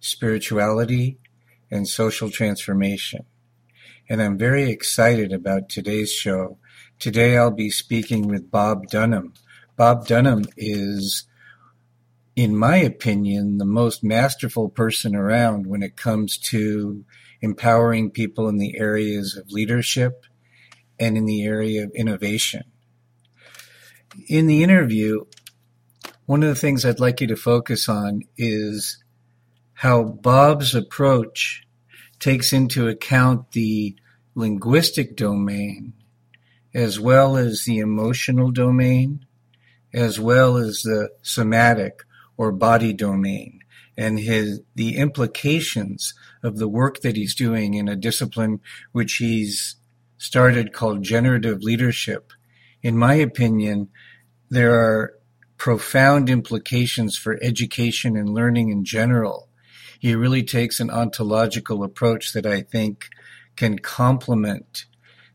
spirituality, and social transformation. And I'm very excited about today's show. Today I'll be speaking with Bob Dunham. Bob Dunham is, in my opinion, the most masterful person around when it comes to empowering people in the areas of leadership and in the area of innovation. In the interview, one of the things I'd like you to focus on is how Bob's approach takes into account the linguistic domain as well as the emotional domain as well as the somatic or body domain and his the implications of the work that he's doing in a discipline which he's started called generative leadership in my opinion there are profound implications for education and learning in general. He really takes an ontological approach that I think can complement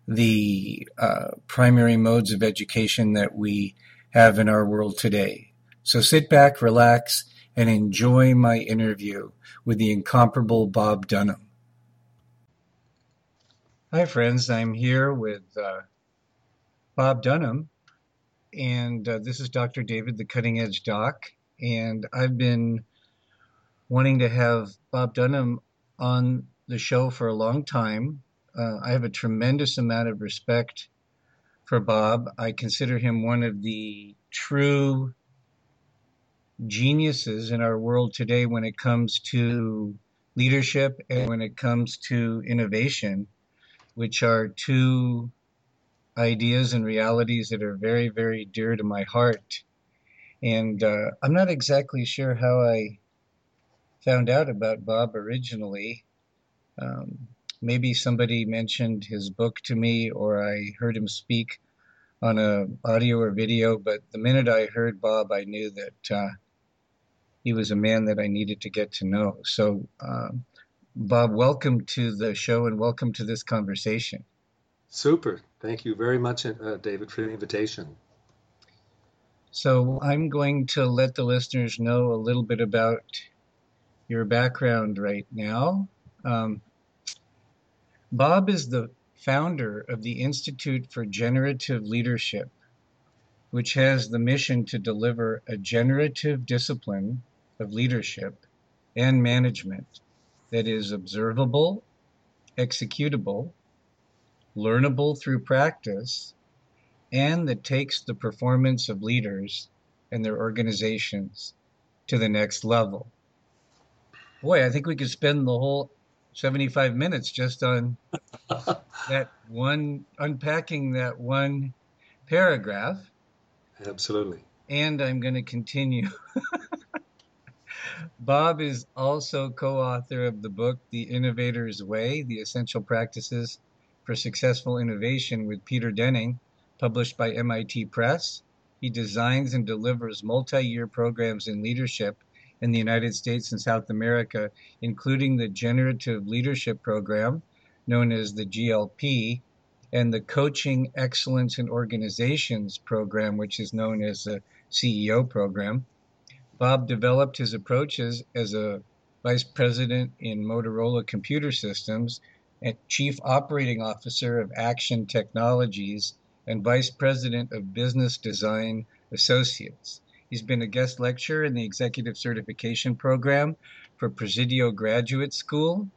the uh, primary modes of education that we have in our world today. So sit back, relax, and enjoy my interview with the incomparable Bob Dunham. Hi, friends. I'm here with uh, Bob Dunham, and uh, this is Dr. David, the Cutting Edge Doc. And I've been wanting to have Bob Dunham on the show for a long time. Uh, I have a tremendous amount of respect for Bob. I consider him one of the true geniuses in our world today when it comes to leadership and when it comes to innovation, which are two ideas and realities that are very, very dear to my heart. And uh, I'm not exactly sure how I found out about Bob originally. Um, maybe somebody mentioned his book to me, or I heard him speak on a audio or video. But the minute I heard Bob, I knew that uh, he was a man that I needed to get to know. So, uh, Bob, welcome to the show and welcome to this conversation. Super. Thank you very much, uh, David, for the invitation. So, I'm going to let the listeners know a little bit about your background right now. Um, Bob is the founder of the Institute for Generative Leadership, which has the mission to deliver a generative discipline of leadership and management that is observable, executable, learnable through practice, and that takes the performance of leaders and their organizations to the next level. Boy, I think we could spend the whole 75 minutes just on that one, unpacking that one paragraph. Absolutely. And I'm going to continue. Bob is also co author of the book, The Innovator's Way The Essential Practices for Successful Innovation with Peter Denning, published by MIT Press. He designs and delivers multi year programs in leadership in the United States and South America, including the Generative Leadership Program, known as the GLP, and the Coaching Excellence in Organizations Program, which is known as the CEO Program. Bob developed his approaches as a vice president in Motorola Computer Systems and Chief Operating Officer of Action Technologies and Vice President of Business Design Associates. He's been a guest lecturer in the Executive Certification Program for Presidio Graduate School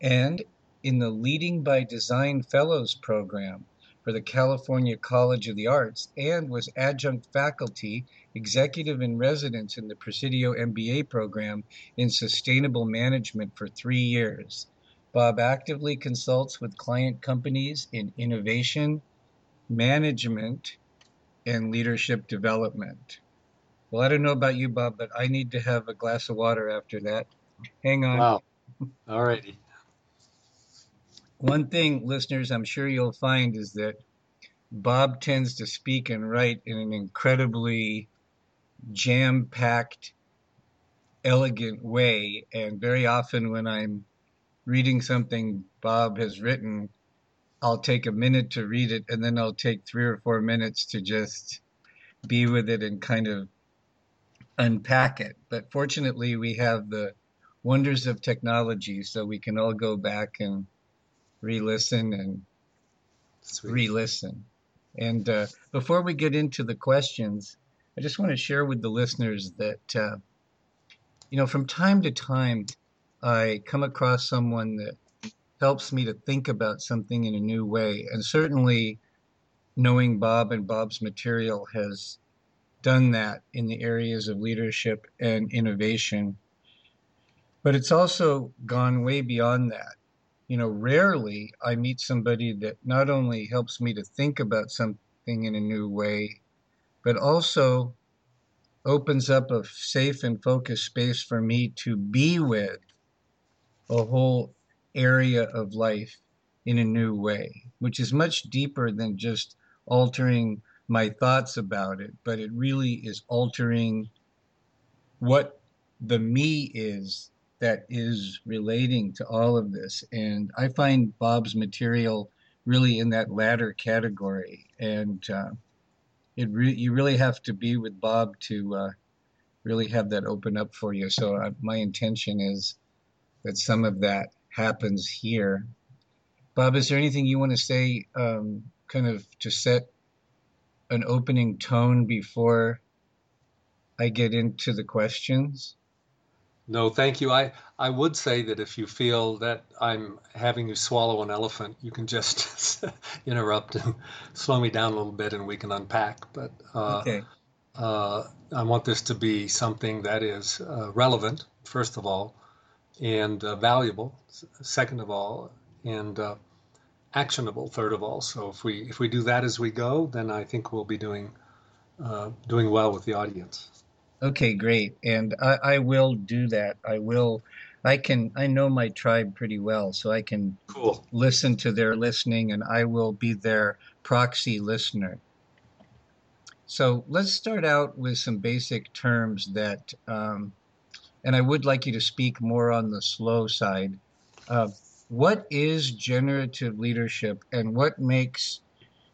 and in the Leading by Design Fellows Program for the California College of the Arts and was adjunct faculty, executive in residence in the Presidio MBA program in sustainable management for three years. Bob actively consults with client companies in innovation, management, and leadership development. Well, I don't know about you, Bob, but I need to have a glass of water after that. Hang on. Wow. All righty. One thing, listeners, I'm sure you'll find is that Bob tends to speak and write in an incredibly jam packed, elegant way. And very often, when I'm reading something Bob has written, I'll take a minute to read it and then I'll take three or four minutes to just be with it and kind of unpack it. But fortunately, we have the wonders of technology so we can all go back and re listen and re listen. And uh, before we get into the questions, I just want to share with the listeners that, uh, you know, from time to time, I come across someone that helps me to think about something in a new way. And certainly, knowing Bob and Bob's material has done that in the areas of leadership and innovation. But it's also gone way beyond that. You know, rarely I meet somebody that not only helps me to think about something in a new way, but also opens up a safe and focused space for me to be with a whole area of life in a new way, which is much deeper than just altering my thoughts about it, but it really is altering what the me is that is relating to all of this. And I find Bob's material really in that latter category. And uh, it re- you really have to be with Bob to uh, really have that open up for you. So uh, my intention is that some of that happens here. Bob, is there anything you want to say, um, kind of to set an opening tone before I get into the questions? No, thank you. I, I would say that if you feel that I'm having you swallow an elephant, you can just interrupt and slow me down a little bit and we can unpack. But uh, okay. uh, I want this to be something that is uh, relevant, first of all, and uh, valuable, second of all, and uh, actionable, third of all. So if we if we do that as we go, then I think we'll be doing uh, doing well with the audience. Okay, great, and I, I will do that. I will. I can. I know my tribe pretty well, so I can cool. listen to their listening, and I will be their proxy listener. So let's start out with some basic terms that um, and I would like you to speak more on the slow side. Uh, what is generative leadership and what makes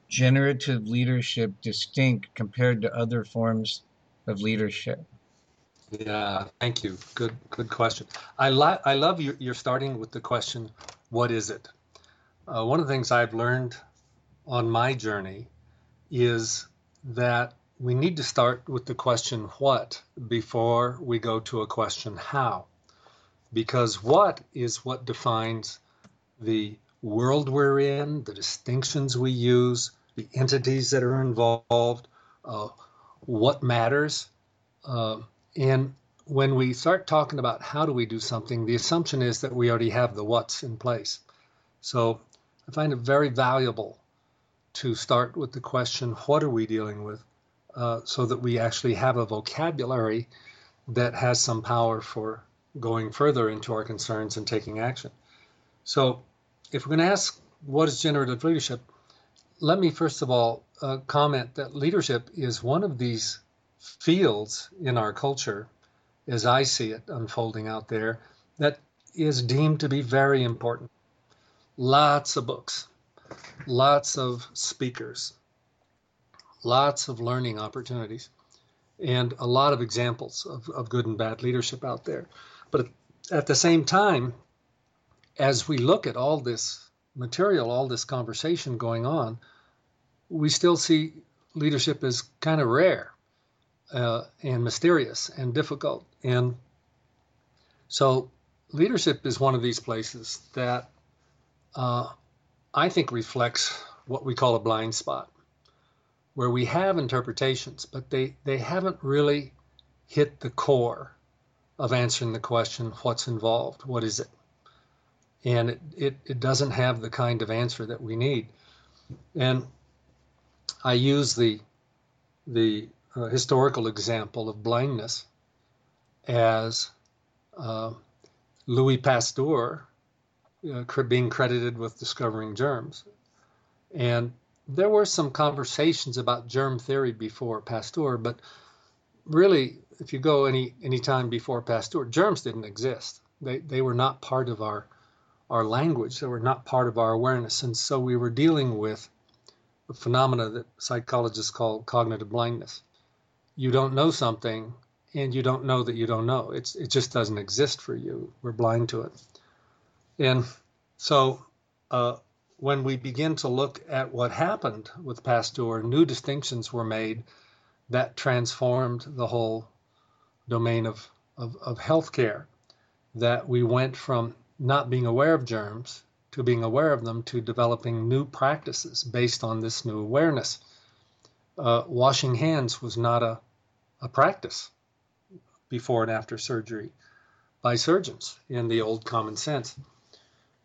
generative leadership distinct compared to other forms of leadership? Yeah, thank you. Good, good question. I, lo- I love you. You're starting with the question, what is it? Uh, one of the things I've learned on my journey is that we need to start with the question what before we go to a question how. Because what is what defines the world we're in, the distinctions we use, the entities that are involved, uh, what matters. Uh, and when we start talking about how do we do something, the assumption is that we already have the what's in place. So I find it very valuable to start with the question, what are we dealing with? Uh, so that we actually have a vocabulary that has some power for going further into our concerns and taking action. So, if we're going to ask what is generative leadership, let me first of all uh, comment that leadership is one of these fields in our culture, as I see it unfolding out there, that is deemed to be very important. Lots of books, lots of speakers, lots of learning opportunities and a lot of examples of, of good and bad leadership out there. But at the same time, as we look at all this material, all this conversation going on, we still see leadership as kind of rare uh, and mysterious and difficult. And so, leadership is one of these places that uh, I think reflects what we call a blind spot where we have interpretations, but they, they haven't really hit the core of answering the question, what's involved? What is it? And it, it, it doesn't have the kind of answer that we need. And I use the, the uh, historical example of blindness as uh, Louis Pasteur uh, being credited with discovering germs. And there were some conversations about germ theory before Pasteur, but really, if you go any any time before Pasteur, germs didn't exist. They they were not part of our our language. They were not part of our awareness, and so we were dealing with a phenomena that psychologists call cognitive blindness. You don't know something, and you don't know that you don't know. It's it just doesn't exist for you. We're blind to it, and so. Uh, when we begin to look at what happened with Pasteur, new distinctions were made that transformed the whole domain of, of, of healthcare. That we went from not being aware of germs to being aware of them to developing new practices based on this new awareness. Uh, washing hands was not a, a practice before and after surgery by surgeons in the old common sense.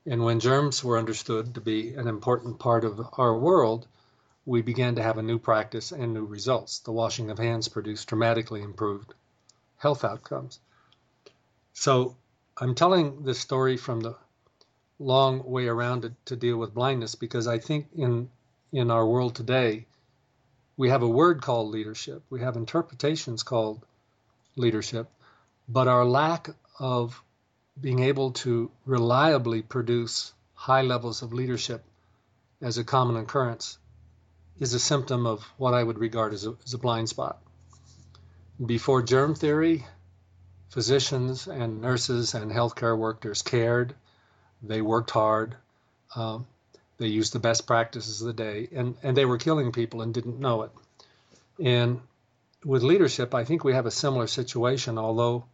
And when germs were understood to be an important part of our world, we began to have a new practice and new results. The washing of hands produced dramatically improved health outcomes. So I'm telling this story from the long way around to, to deal with blindness because I think in in our world today we have a word called leadership. We have interpretations called leadership, but our lack of being able to reliably produce high levels of leadership as a common occurrence is a symptom of what I would regard as a, as a blind spot. Before germ theory, physicians and nurses and healthcare workers cared. They worked hard. Um, they used the best practices of the day, and, and they were killing people and didn't know it. And with leadership, I think we have a similar situation, although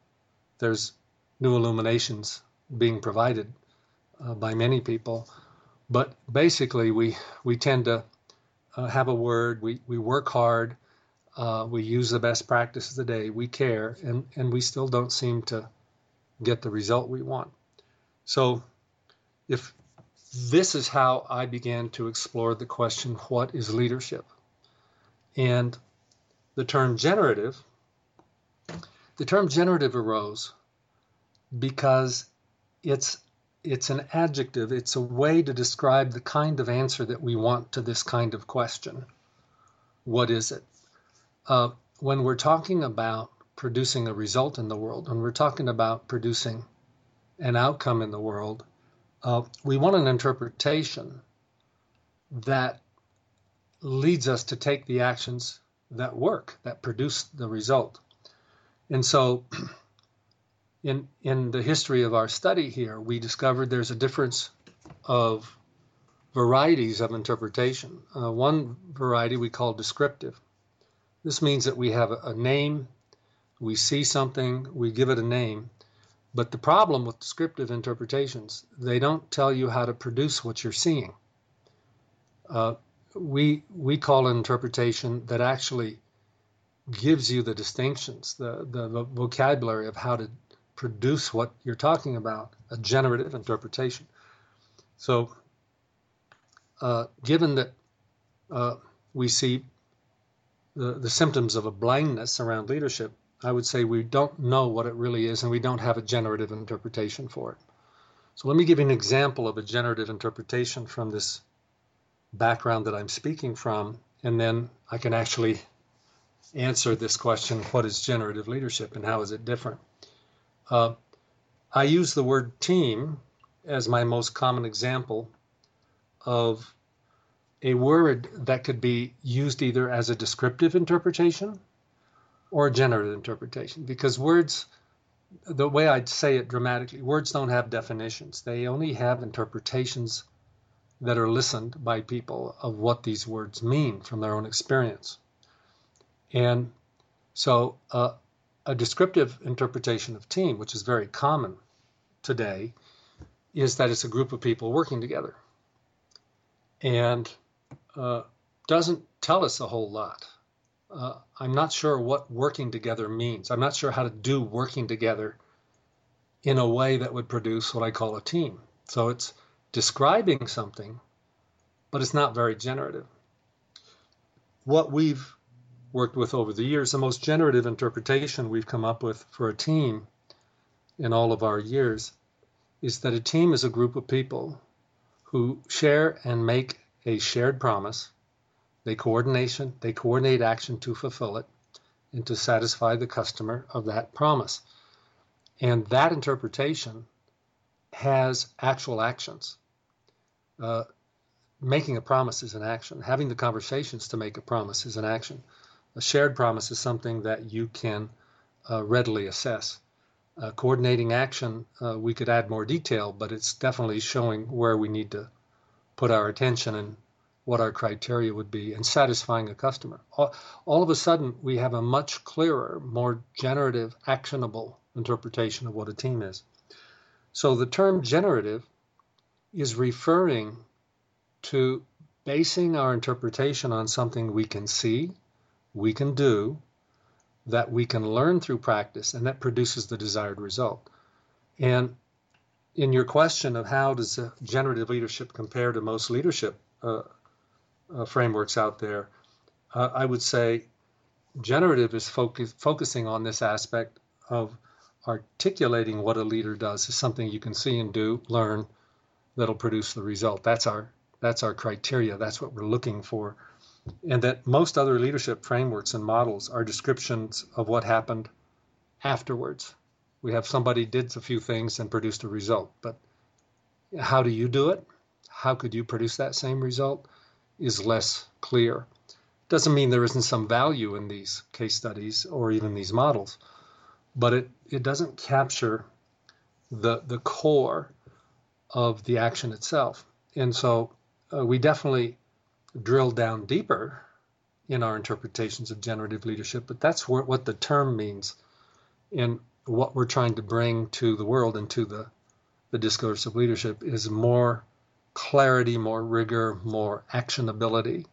there's new illuminations being provided uh, by many people. But basically, we, we tend to uh, have a word, we, we work hard, uh, we use the best practices of the day, we care, and, and we still don't seem to get the result we want. So, if this is how I began to explore the question what is leadership? And the term generative, the term generative arose because it's it's an adjective, it's a way to describe the kind of answer that we want to this kind of question. What is it? Uh, when we're talking about producing a result in the world, when we're talking about producing an outcome in the world, uh, we want an interpretation that leads us to take the actions that work, that produce the result. And so in in the history of our study here, we discovered there's a difference of varieties of interpretation. Uh, one variety we call descriptive. This means that we have a, name, we see something, we give it a name. But the problem with descriptive interpretations, they don't tell you how to produce what you're seeing. Uh, we we call an interpretation that actually gives you the distinctions, the, the vocabulary of how to produce what you're talking about, a generative interpretation. So, uh, given that uh, we see the, symptoms of a blindness around leadership, I would say we don't know what it really is and we don't have a generative interpretation for it. So, let me give you an example of a generative interpretation from this background that I'm speaking from, and then I can actually answer this question what is generative leadership and how is it different? Uh, I use the word team as my most common example of a word that could be used either as a descriptive interpretation or a generative interpretation because words the way I'd say it dramatically words don't have definitions. They only have interpretations that are listened by people of what these words mean from their own experience. And so uh, a descriptive interpretation of team, which is very common today, is that it's a group of people working together. And uh, doesn't tell us a whole lot. Uh, I'm not sure what working together means. I'm not sure how to do working together in a way that would produce what I call a team. So it's describing something, but it's not very generative. What we've worked with over the years, the most generative interpretation we've come up with for a team in all of our years is that a team is a group of people who share and make a shared promise. They coordination, they coordinate action to fulfill it and to satisfy the customer of that promise. And that interpretation has actual actions. Uh, making a promise is an action. Having the conversations to make a promise is an action. A shared promise is something that you can uh, readily assess. Uh, coordinating action, uh, we could add more detail, but it's definitely showing where we need to put our attention and what our criteria would be and satisfying a customer. All, all of a sudden, we have a much clearer, more generative, actionable interpretation of what a team is. So the term generative is referring to basing our interpretation on something we can see, we can do, that we can learn through practice, and that produces the desired result. And in your question of how does generative leadership compare to most leadership uh, uh, frameworks out there, uh, I would say generative is focus, focusing on this aspect of articulating what a leader does is something you can see and do, learn, that'll produce the result. That's our that's our criteria. That's what we're looking for. And that most other leadership frameworks and models are descriptions of what happened afterwards. We have somebody did a few things and produced a result, but how do you do it? How could you produce that same result? Is less clear. Doesn't mean there isn't some value in these case studies or even these models but it, it doesn't capture the, the core of the action itself. And so uh, we definitely drill down deeper in our interpretations of generative leadership, but that's what the term means and what we're trying to bring to the world and to the, the discourse of leadership is more clarity, more rigor, more actionability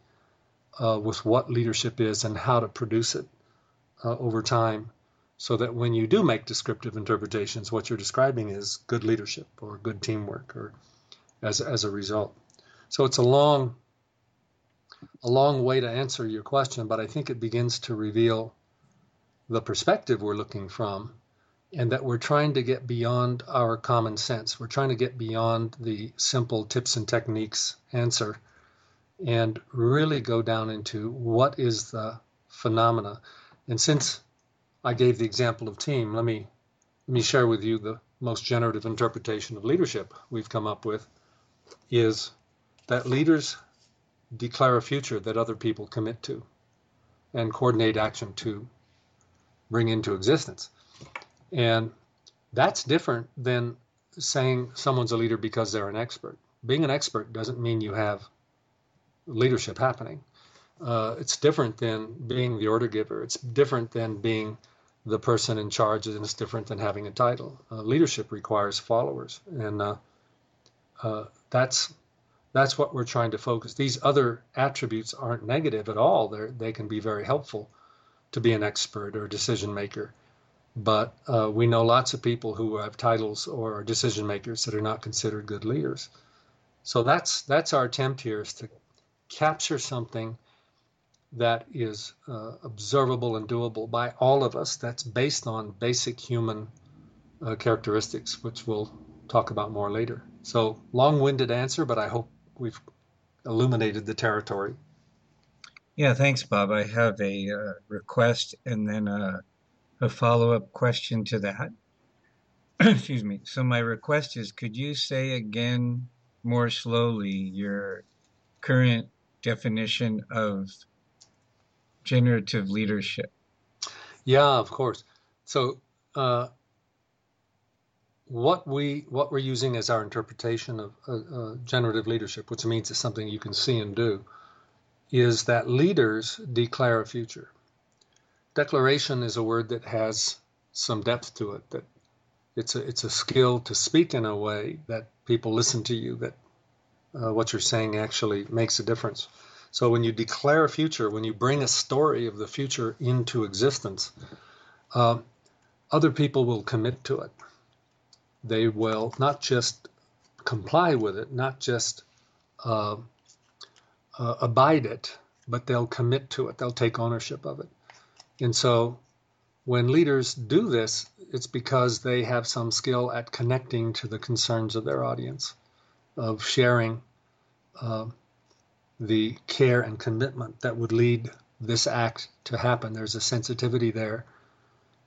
uh, with what leadership is and how to produce it uh, over time so that when you do make descriptive interpretations, what you're describing is good leadership or good teamwork or as, as a result. So it's a long, a long way to answer your question, but I think it begins to reveal the perspective we're looking from and that we're trying to get beyond our common sense. We're trying to get beyond the simple tips and techniques answer and really go down into what is the phenomena. And since I gave the example of team. Let me let me share with you the most generative interpretation of leadership we've come up with is that leaders declare a future that other people commit to and coordinate action to bring into existence. And that's different than saying someone's a leader because they're an expert. Being an expert doesn't mean you have leadership happening. Uh, it's different than being the order giver. It's different than being the person in charge, and it's different than having a title. Uh, leadership requires followers, and uh, uh, that's that's what we're trying to focus. These other attributes aren't negative at all. They they can be very helpful to be an expert or a decision maker. But uh, we know lots of people who have titles or decision makers that are not considered good leaders. So that's that's our attempt here is to capture something that is uh, observable and doable by all of us. That's based on basic human uh, characteristics, which we'll talk about more later. So, long winded answer, but I hope we've illuminated the territory. Yeah, thanks, Bob. I have a uh, request and then a, a follow up question to that. Excuse me. So, my request is could you say again more slowly your current definition of generative leadership? Yeah, of course. So uh, what we what we're using as our interpretation of uh, uh, generative leadership, which means it's something you can see and do, is that leaders declare a future. Declaration is a word that has some depth to it. That it's a it's a skill to speak in a way that people listen to you. That uh, what you're saying actually makes a difference. So when you declare a future, when you bring a story of the future into existence, uh, other people will commit to it. They will not just comply with it, not just uh, uh, abide it, but they'll commit to it. They'll take ownership of it. And so when leaders do this, it's because they have some skill at connecting to the concerns of their audience, of sharing uh, the care and commitment that would lead this act to happen. There's a sensitivity there.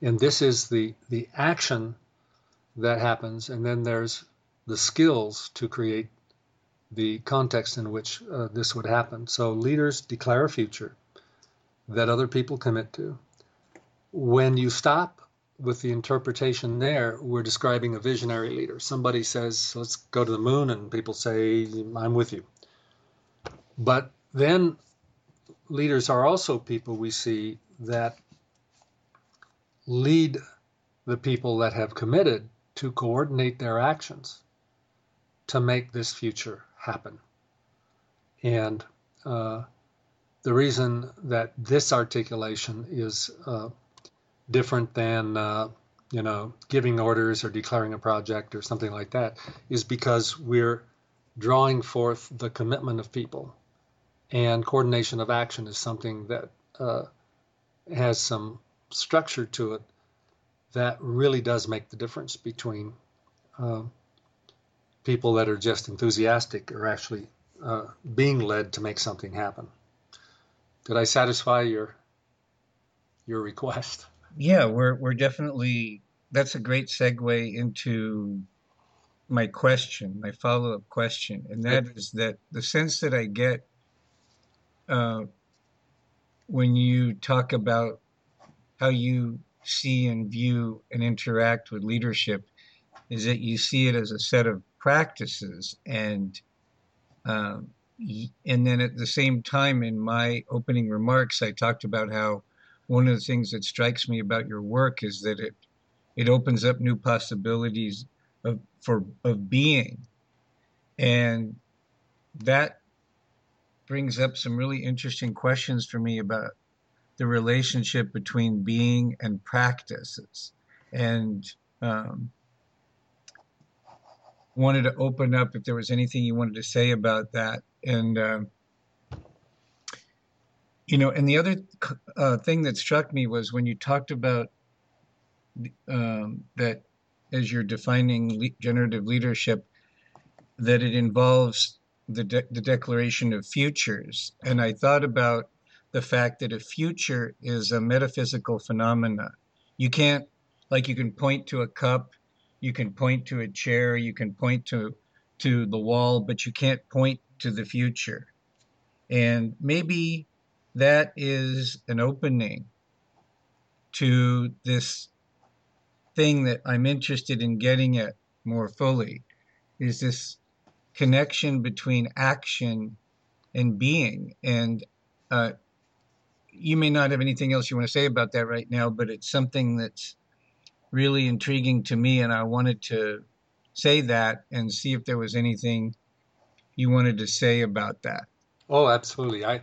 And this is the, the action that happens. And then there's the skills to create the context in which uh, this would happen. So leaders declare a future that other people commit to. When you stop with the interpretation there, we're describing a visionary leader. Somebody says, let's go to the moon, and people say, I'm with you. But then leaders are also people we see that lead the people that have committed to coordinate their actions to make this future happen. And uh, the reason that this articulation is uh, different than uh, you know giving orders or declaring a project or something like that is because we're drawing forth the commitment of people and coordination of action is something that uh, has some structure to it that really does make the difference between uh, people that are just enthusiastic or actually uh, being led to make something happen. Did I satisfy your your request? Yeah, we're we're definitely that's a great segue into my question, my follow up question, and that is that the sense that I get uh, when you talk about how you see and view and interact with leadership is that you see it as a set of practices and um, and then at the same time in my opening remarks i talked about how one of the things that strikes me about your work is that it it opens up new possibilities of for of being and that brings up some really interesting questions for me about the relationship between being and practices and um, wanted to open up if there was anything you wanted to say about that. And, um, you know, and the other uh, thing that struck me was when you talked about um, that as you're defining le- generative leadership, that it involves the, de- the declaration of futures. And I thought about the fact that a future is a metaphysical phenomena. You can't, like, you can point to a cup you can point to a chair, you can point to to the wall, but you can't point to the future. And maybe that is an opening to this thing that I'm interested in getting at more fully is this connection between action and being. And uh, you may not have anything else you want to say about that right now, but it's something that's really intriguing to me, and I wanted to say that and see if there was anything you wanted to say about that. Oh, absolutely. I,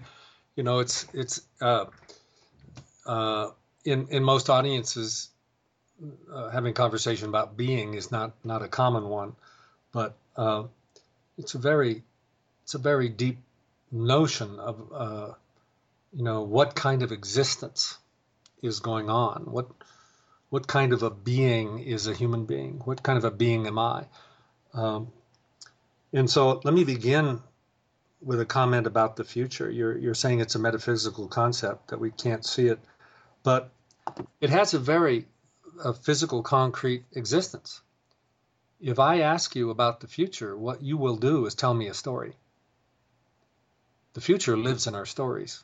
you know, it's it's uh, uh, in in most audiences, uh, having conversation about being is not not a common one, but uh, it's a very it's a very deep notion of uh, you know what kind of existence is going on, what what kind of a being is a human being? What kind of a being am I? Um, and so let me begin with a comment about the future. You're, you're saying it's a metaphysical concept, that we can't see it, but it has a very a physical, concrete existence. If I ask you about the future, what you will do is tell me a story. The future lives in our stories.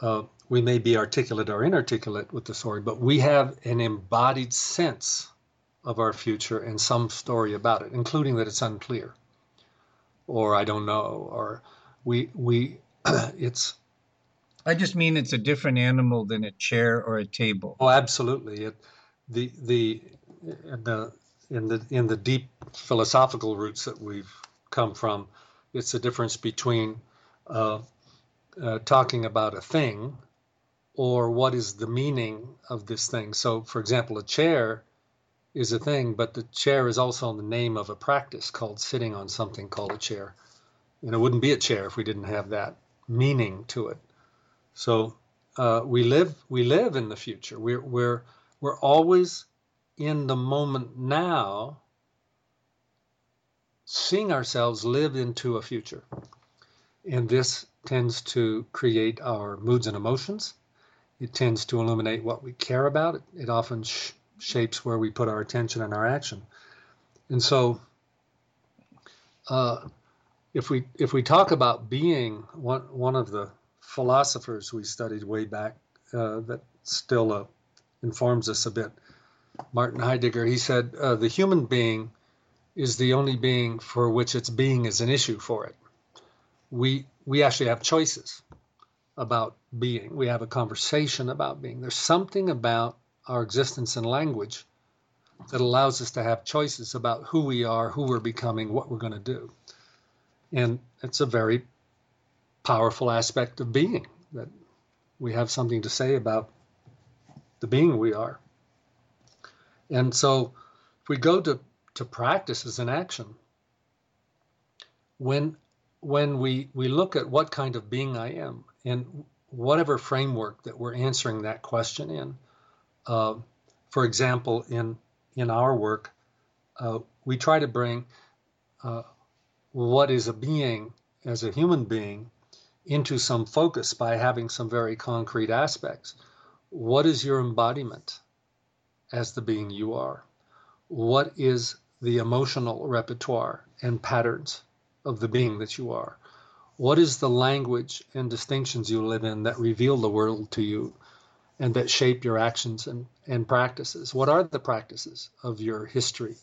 Uh, we may be articulate or inarticulate with the story, but we have an embodied sense of our future and some story about it, including that it's unclear, or I don't know, or we we it's. I just mean it's a different animal than a chair or a table. Oh, absolutely. It, the the in the in the in the deep philosophical roots that we've come from, it's the difference between uh, uh, talking about a thing or what is the meaning of this thing. So, for example, a chair is a thing, but the chair is also the name of a practice called sitting on something called a chair. And it wouldn't be a chair if we didn't have that meaning to it. So, uh, we live we live in the future. We're we're we're always in the moment now, seeing ourselves live into a future, and this tends to create our moods and emotions. It tends to illuminate what we care about. It, it often sh- shapes where we put our attention and our action. And so, uh, if we if we talk about being, one one of the philosophers we studied way back uh, that still uh, informs us a bit, Martin Heidegger, he said uh, the human being is the only being for which its being is an issue for it. We we actually have choices about being. We have a conversation about being. There's something about our existence and language that allows us to have choices about who we are, who we're becoming, what we're going to do. And it's a very powerful aspect of being that we have something to say about the being we are. And so if we go to, to practice as an action, when when we, we look at what kind of being I am and whatever framework that we're answering that question in, uh, for example, in in our work, uh, we try to bring uh, what is a being as a human being into some focus by having some very concrete aspects. What is your embodiment as the being you are? What is the emotional repertoire and patterns of the being that you are? What is the language and distinctions you live in that reveal the world to you and that shape your actions and, and practices? What are the practices of your history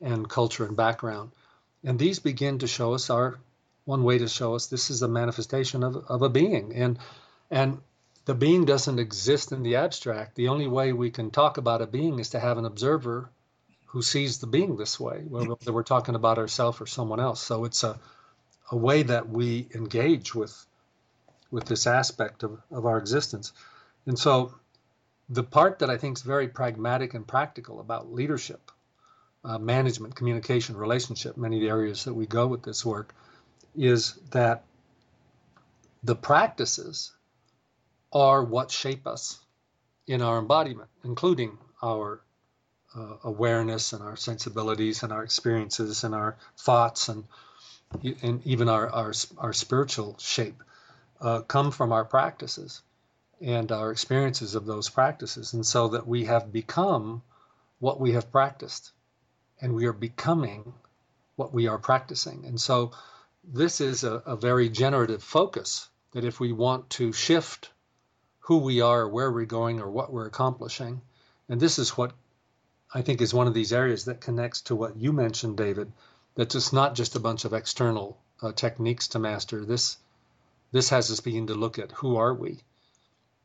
and culture and background? And these begin to show us our one way to show us this is a manifestation of, of a being. And and the being doesn't exist in the abstract. The only way we can talk about a being is to have an observer who sees the being this way, whether we're talking about ourselves or someone else. So it's a, a way that we engage with with this aspect of, of our existence. And so the part that I think is very pragmatic and practical about leadership, uh, management, communication, relationship, many of the areas that we go with this work, is that the practices are what shape us in our embodiment, including our uh, awareness and our sensibilities and our experiences and our thoughts and and even our our, our spiritual shape uh, come from our practices and our experiences of those practices, and so that we have become what we have practiced, and we are becoming what we are practicing, and so this is a, a very generative focus that if we want to shift who we are, where we're going, or what we're accomplishing, and this is what I think is one of these areas that connects to what you mentioned, David. That it's not just a bunch of external uh, techniques to master. This this has us begin to look at who are we,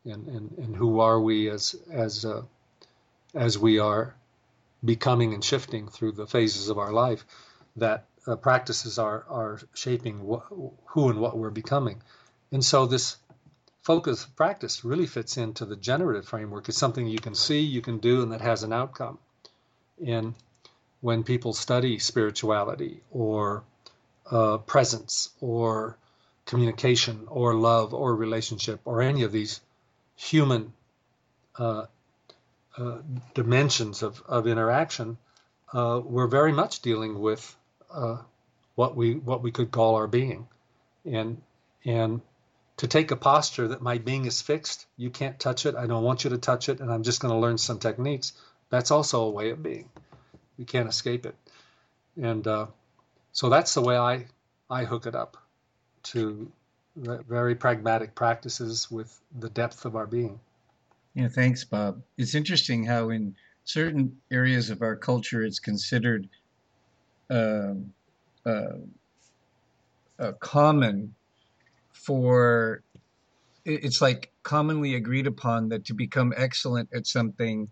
and and, and who are we as as uh, as we are becoming and shifting through the phases of our life. That uh, practices are are shaping wh- who and what we're becoming, and so this focus practice really fits into the generative framework. It's something you can see, you can do, and that has an outcome. And when people study spirituality or uh, presence or communication or love or relationship or any of these human uh, uh, dimensions of, of interaction, uh, we're very much dealing with uh, what we what we could call our being, and and to take a posture that my being is fixed, you can't touch it, I don't want you to touch it, and I'm just going to learn some techniques. That's also a way of being. You can't escape it, and uh, so that's the way I I hook it up to very pragmatic practices with the depth of our being. Yeah, thanks, Bob. It's interesting how in certain areas of our culture it's considered uh, uh, uh, common for it's like commonly agreed upon that to become excellent at something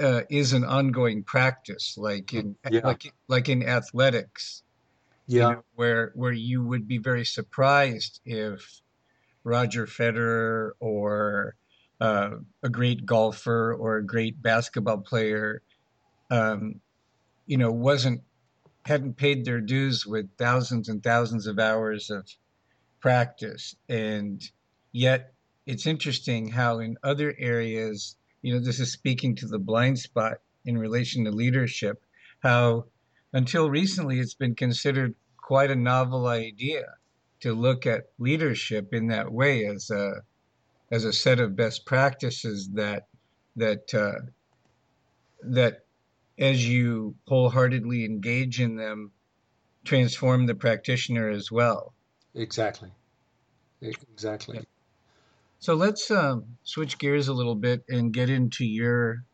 uh, is an ongoing practice, like in yeah. like like in athletics. Yeah, you know, where where you would be very surprised if Roger Federer or uh, a great golfer or a great basketball player, um, you know, wasn't hadn't paid their dues with thousands and thousands of hours of practice, and yet it's interesting how in other areas, you know, this is speaking to the blind spot in relation to leadership, how until recently it's been considered quite a novel idea to look at leadership in that way as a as a set of best practices that that uh, that as you wholeheartedly engage in them transform the practitioner as well. Exactly. Exactly. So let's um, switch gears a little bit and get into your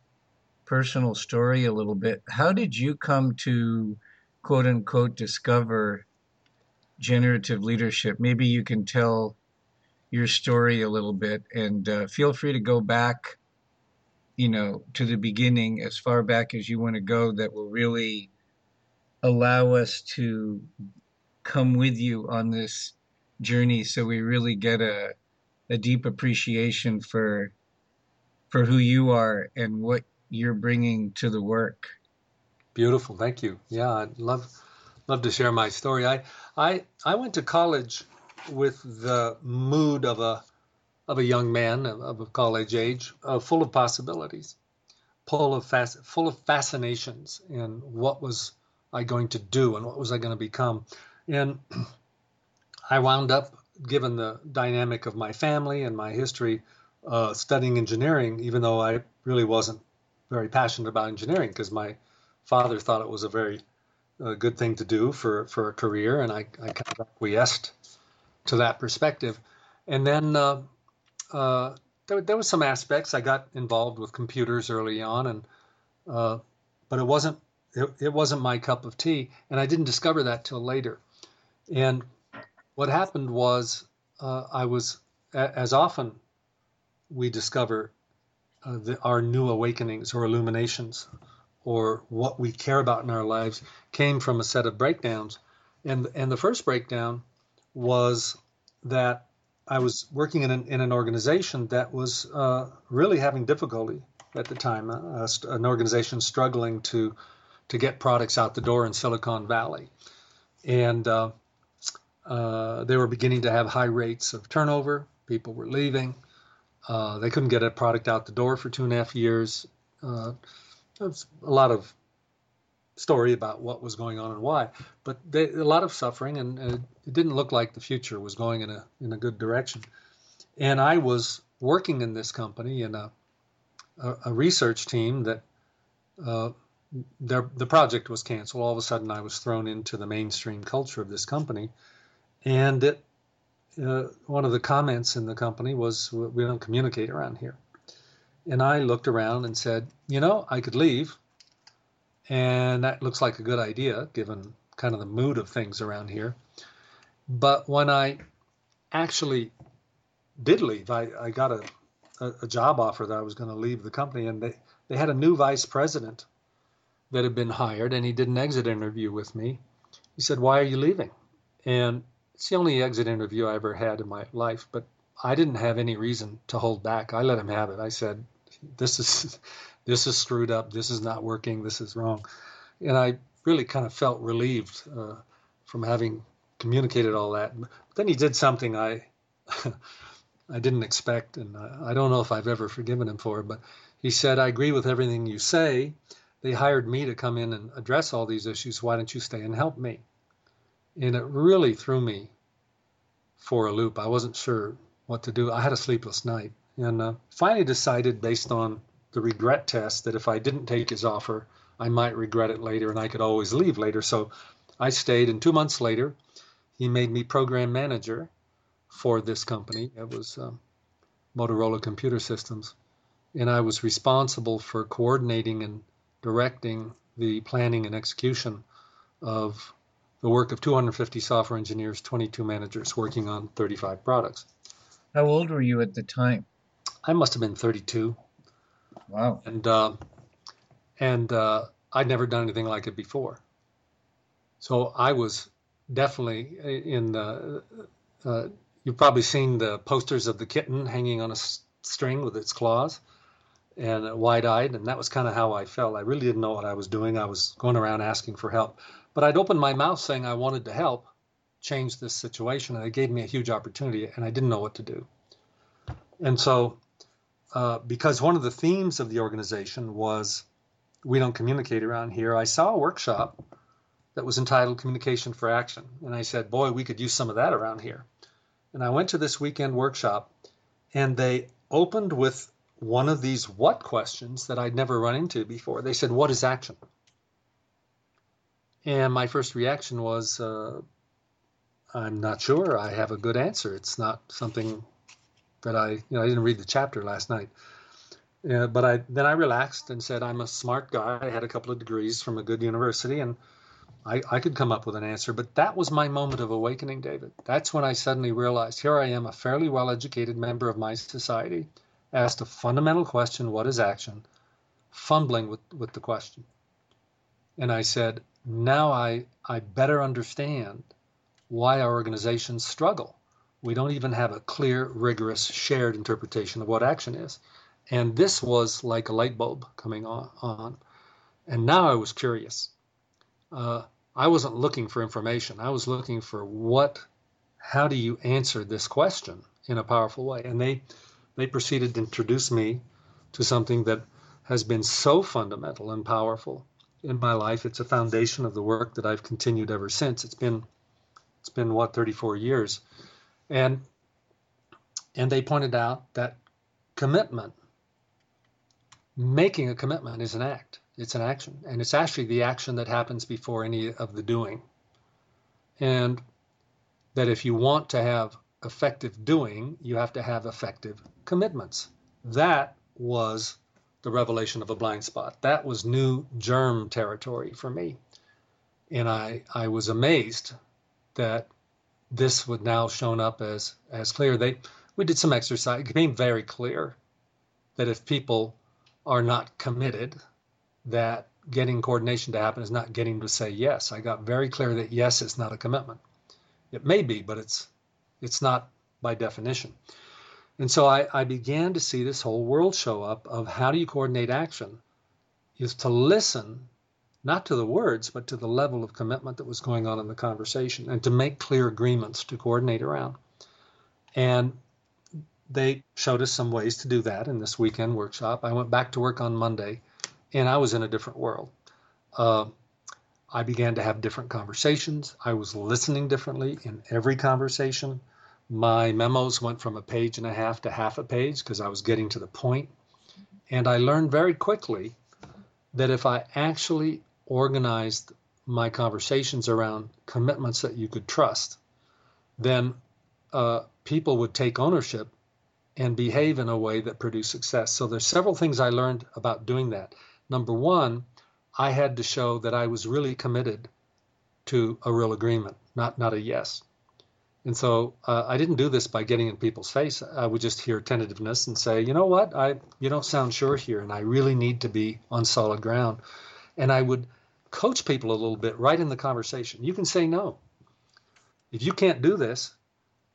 personal story a little bit how did you come to quote unquote discover generative leadership. Maybe you can tell your story a little bit and uh, feel free to go back, you know, to the beginning as far back as you want to go that will really allow us to come with you on this journey so we really get a, a deep appreciation for for who you are and what you're bringing to the work. Beautiful, thank you. Yeah, I'd love love to share my story. I I I went to college with the mood of a of a young man of a college age, uh, full of possibilities, full of full of fascinations, and what was I going to do and what was I going to become, and I wound up, given the dynamic of my family and my history, uh, studying engineering, even though I really wasn't very passionate about engineering because my father thought it was a very a good thing to do for, for a career, and I, I kind of acquiesced to that perspective. And then uh, uh, there, there was some aspects. I got involved with computers early on, and uh, but it wasn't it, it wasn't my cup of tea, and I didn't discover that till later. And what happened was uh, I was as often we discover uh, the, our new awakenings or illuminations or what we care about in our lives came from a set of breakdowns. And, and the first breakdown was that I was working in an, in an organization that was uh, really having difficulty at the time, uh, an organization struggling to, to get products out the door in Silicon Valley. And uh, uh they were beginning to have high rates of turnover. People were leaving. Uh, they couldn't get a product out the door for two and a half years. Uh, there's a lot of story about what was going on and why, but they, a lot of suffering, and, it didn't look like the future was going in a in a good direction. And I was working in this company in a a, a research team that uh, their, the project was canceled. All of a sudden, I was thrown into the mainstream culture of this company, and it, uh, one of the comments in the company was, "We don't communicate around here." And I looked around and said, you know, I could leave. And that looks like a good idea given kind of the mood of things around here. But when I actually did leave, I, I got a, a, a job offer that I was going to leave the company. And they, they had a new vice president that had been hired, and he did an exit interview with me. He said, Why are you leaving? And it's the only exit interview I ever had in my life, but I didn't have any reason to hold back. I let him have it. I said, "This is this is screwed up. This is not working. This is wrong," and I really kind of felt relieved uh, from having communicated all that. But then he did something I I didn't expect, and I don't know if I've ever forgiven him for it. But he said, "I agree with everything you say. They hired me to come in and address all these issues. Why don't you stay and help me?" And it really threw me for a loop. I wasn't sure what to do. I had a sleepless night and uh, finally decided, based on the regret test, that if I didn't take his offer, I might regret it later and I could always leave later. So I stayed, and two months later, he made me program manager for this company. It was um, Motorola Computer Systems. And I was responsible for coordinating and directing the planning and execution of the work of 250 software engineers, 22 managers working on 35 products. How old were you at the time? I must have been 32. Wow. And uh, and uh, I'd never done anything like it before. So I was definitely in the. Uh, you've probably seen the posters of the kitten hanging on a string with its claws and wide-eyed, and that was kind of how I felt. I really didn't know what I was doing. I was going around asking for help, but I'd opened my mouth saying I wanted to help, change this situation, and it gave me a huge opportunity, and I didn't know what to do. And so, uh, because one of the themes of the organization was we don't communicate around here, I saw a workshop that was entitled Communication for Action. And I said, boy, we could use some of that around here. And I went to this weekend workshop, and they opened with one of these what questions that I'd never run into before. They said, What is action? And my first reaction was, uh, I'm not sure. I have a good answer. It's not something that I, you know, I didn't read the chapter last night. Uh, but I then I relaxed and said, I'm a smart guy. I had a couple of degrees from a good university, and I, I could come up with an answer. But that was my moment of awakening, David. That's when I suddenly realized here I am, a fairly well educated member of my society asked a fundamental question what is action? Fumbling with, with the question. And I said, now I, I better understand why our organizations struggle. We don't even have a clear, rigorous, shared interpretation of what action is. And this was like a light bulb coming on. And now I was curious. Uh, I wasn't looking for information. I was looking for what, how do you answer this question in a powerful way? And they, they proceeded to introduce me to something that has been so fundamental and powerful in my life. It's a foundation of the work that I've continued ever since. It's been it's been what 34 years, and and they pointed out that commitment, making a commitment, is an act. It's an action, and it's actually the action that happens before any of the doing. And that if you want to have effective doing, you have to have effective commitments. That was the revelation of a blind spot. That was new germ territory for me. And I, I was amazed that this would now shown up as, as clear. They, we did some exercise. It became very clear that if people are not committed, that getting coordination to happen is not getting to say yes. I got very clear that yes is not a commitment. It may be, but it's it's not by definition. And so I, I began to see this whole world show up of how do you coordinate action is to listen not to the words, but to the level of commitment that was going on in the conversation and to make clear agreements to coordinate around. And they showed us some ways to do that in this weekend workshop. I went back to work on Monday and I was in a different world. Uh, I began to have different conversations. I was listening differently in every conversation. My memos went from a page and a half to half a page because I was getting to the point. And I learned very quickly that if I actually organized my conversations around commitments that you could trust, then uh, people would take ownership and behave in a way that produced success. So there's several things I learned about doing that. Number one, I had to show that I was really committed to a real agreement, not not a yes. And so uh, I didn't do this by getting in people's face. I would just hear tentativeness and say, you know what, I you don't sound sure here, and I really need to be on solid ground. And I would coach people a little bit right in the conversation. You can say no. If you can't do this,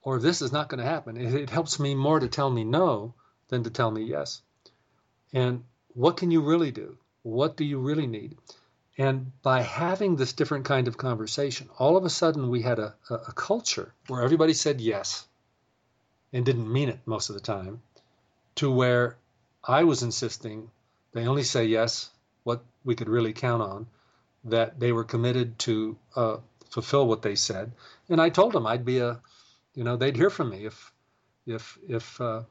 or this is not going to happen, it, it helps me more to tell me no than to tell me yes. And what can you really do? What do you really need? And by having this different kind of conversation, all of a sudden we had a, a, culture where everybody said yes and didn't mean it most of the time, to where I was insisting they only say yes what we could really count on, that they were committed to uh, fulfill what they said. And I told them I'd be a, you know, they'd hear from me if, if, if uh,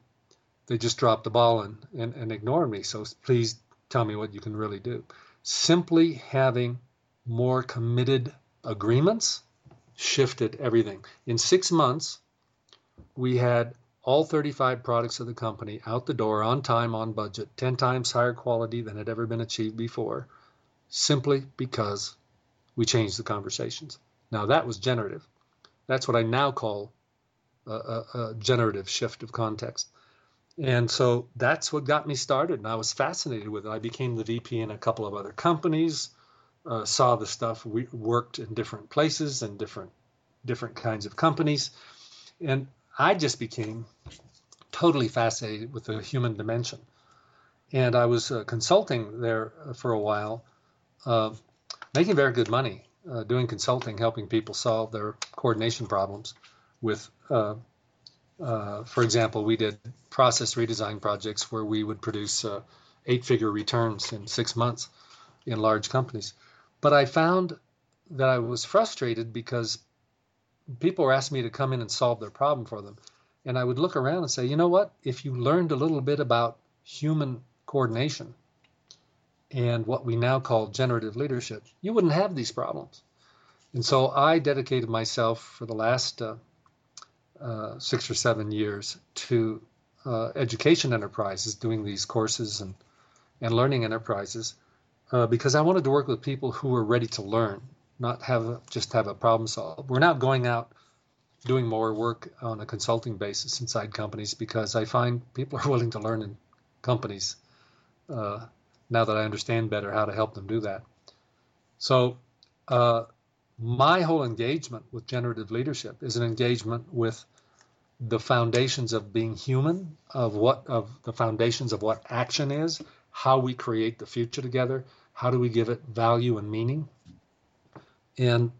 they just dropped the ball and, and, and ignored me. So please tell me what you can really do simply having more committed agreements shifted everything. In six months, we had all 35 products of the company out the door on time, on budget, 10 times higher quality than had ever been achieved before, simply because we changed the conversations. Now, that was generative. That's what I now call a, a, a generative shift of context. And so that's what got me started. And I was fascinated with it. I became the VP in a couple of other companies, uh, saw the stuff. We worked in different places and different different kinds of companies. And I just became totally fascinated with the human dimension. And I was uh, consulting there for a while, uh, making very good money, uh, doing consulting, helping people solve their coordination problems with uh, Uh, for example, we did process redesign projects where we would produce uh, eight-figure returns in six months in large companies. But I found that I was frustrated because people were asking me to come in and solve their problem for them. And I would look around and say, you know what? If you learned a little bit about human coordination and what we now call generative leadership, you wouldn't have these problems. And so I dedicated myself for the last uh, uh, six or seven years to uh, education enterprises, doing these courses and, and learning enterprises, uh, because I wanted to work with people who were ready to learn, not have just have a problem solve. We're now going out doing more work on a consulting basis inside companies because I find people are willing to learn in companies uh, now that I understand better how to help them do that. So, uh, my whole engagement with generative leadership is an engagement with the foundations of being human, of what of the foundations of what action is, how we create the future together, how do we give it value and meaning, and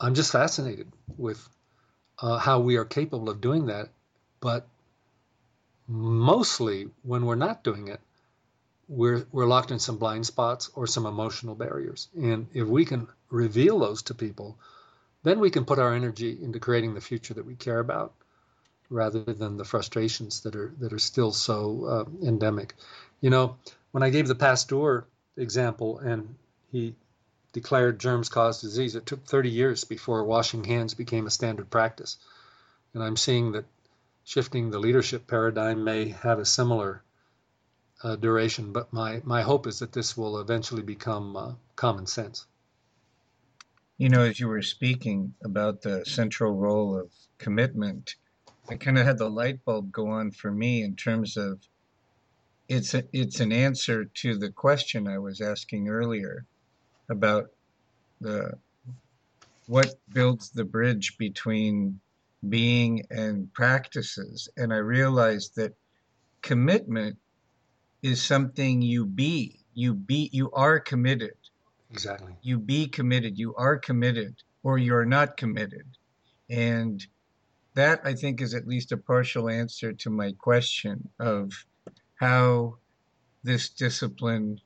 I'm just fascinated with uh, how we are capable of doing that. But mostly when we're not doing it, we're, we're locked in some blind spots or some emotional barriers. And if we can reveal those to people, then we can put our energy into creating the future that we care about rather than the frustrations that are that are still so uh, endemic. You know, when I gave the Pasteur example and he declared germs cause disease. It took 30 years before washing hands became a standard practice. And I'm seeing that shifting the leadership paradigm may have a similar uh, duration, but my, my hope is that this will eventually become uh, common sense. You know, as you were speaking about the central role of commitment, I kind of had the light bulb go on for me in terms of it's a, it's an answer to the question I was asking earlier about the what builds the bridge between being and practices. And i realized that commitment is something you be you be you are committed exactly. You be committed you are committed or you're not committed. And that i think is at least a partial answer to my question of how this discipline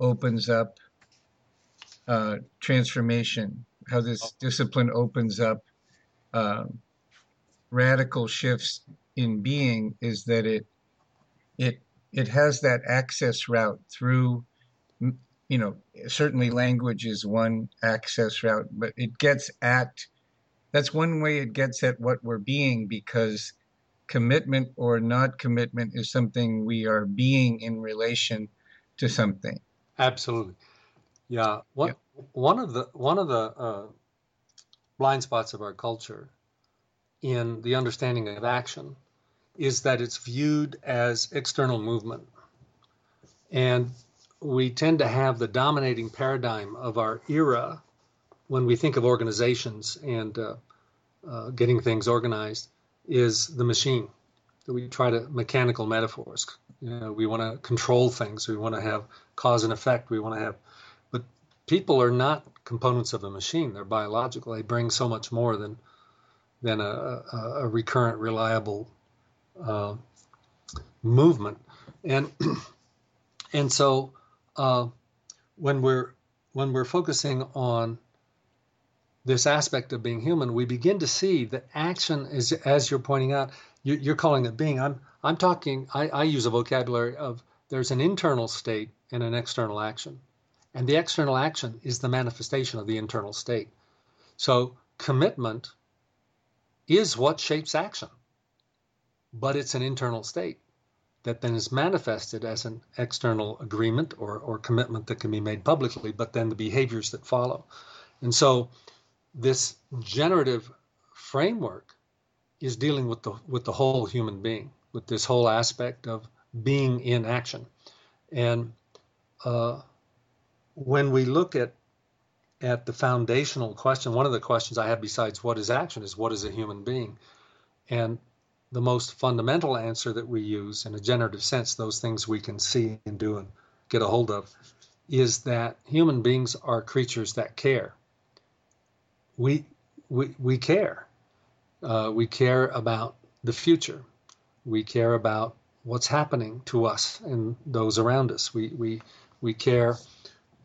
opens up uh, transformation, how this discipline opens up uh, radical shifts in being is that it it it has that access route through you know certainly language is one access route but it gets at that's one way it gets at what we're being because commitment or not commitment is something we are being in relation to something. Absolutely. Yeah, one yeah. one of the one of the uh, blind spots of our culture in the understanding of action is that it's viewed as external movement, and we tend to have the dominating paradigm of our era when we think of organizations and uh, uh, getting things organized is the machine. We try to mechanical metaphors. You know, we want to control things. We want to have cause and effect. We want to have but people are not components of a machine. They're biological. They bring so much more than than a, a, a recurrent, reliable uh, movement. And and so uh, when we're when we're focusing on this aspect of being human, we begin to see that action is, as you're pointing out, you, are calling it being. I'm I'm talking. I, I use a vocabulary of there's an internal state and an external action. And the external action is the manifestation of the internal state. So commitment is what shapes action, but it's an internal state that then is manifested as an external agreement or, or commitment that can be made publicly, but then the behaviors that follow. And so this generative framework is dealing with the with the whole human being, with this whole aspect of being in action. And uh, when we look at at the foundational question, one of the questions I have besides what is action is what is a human being? And the most fundamental answer that we use in a generative sense, those things we can see and do and get a hold of, is that human beings are creatures that care. We we, we care. Uh, we care about the future. We care about what's happening to us and those around us. We we we care,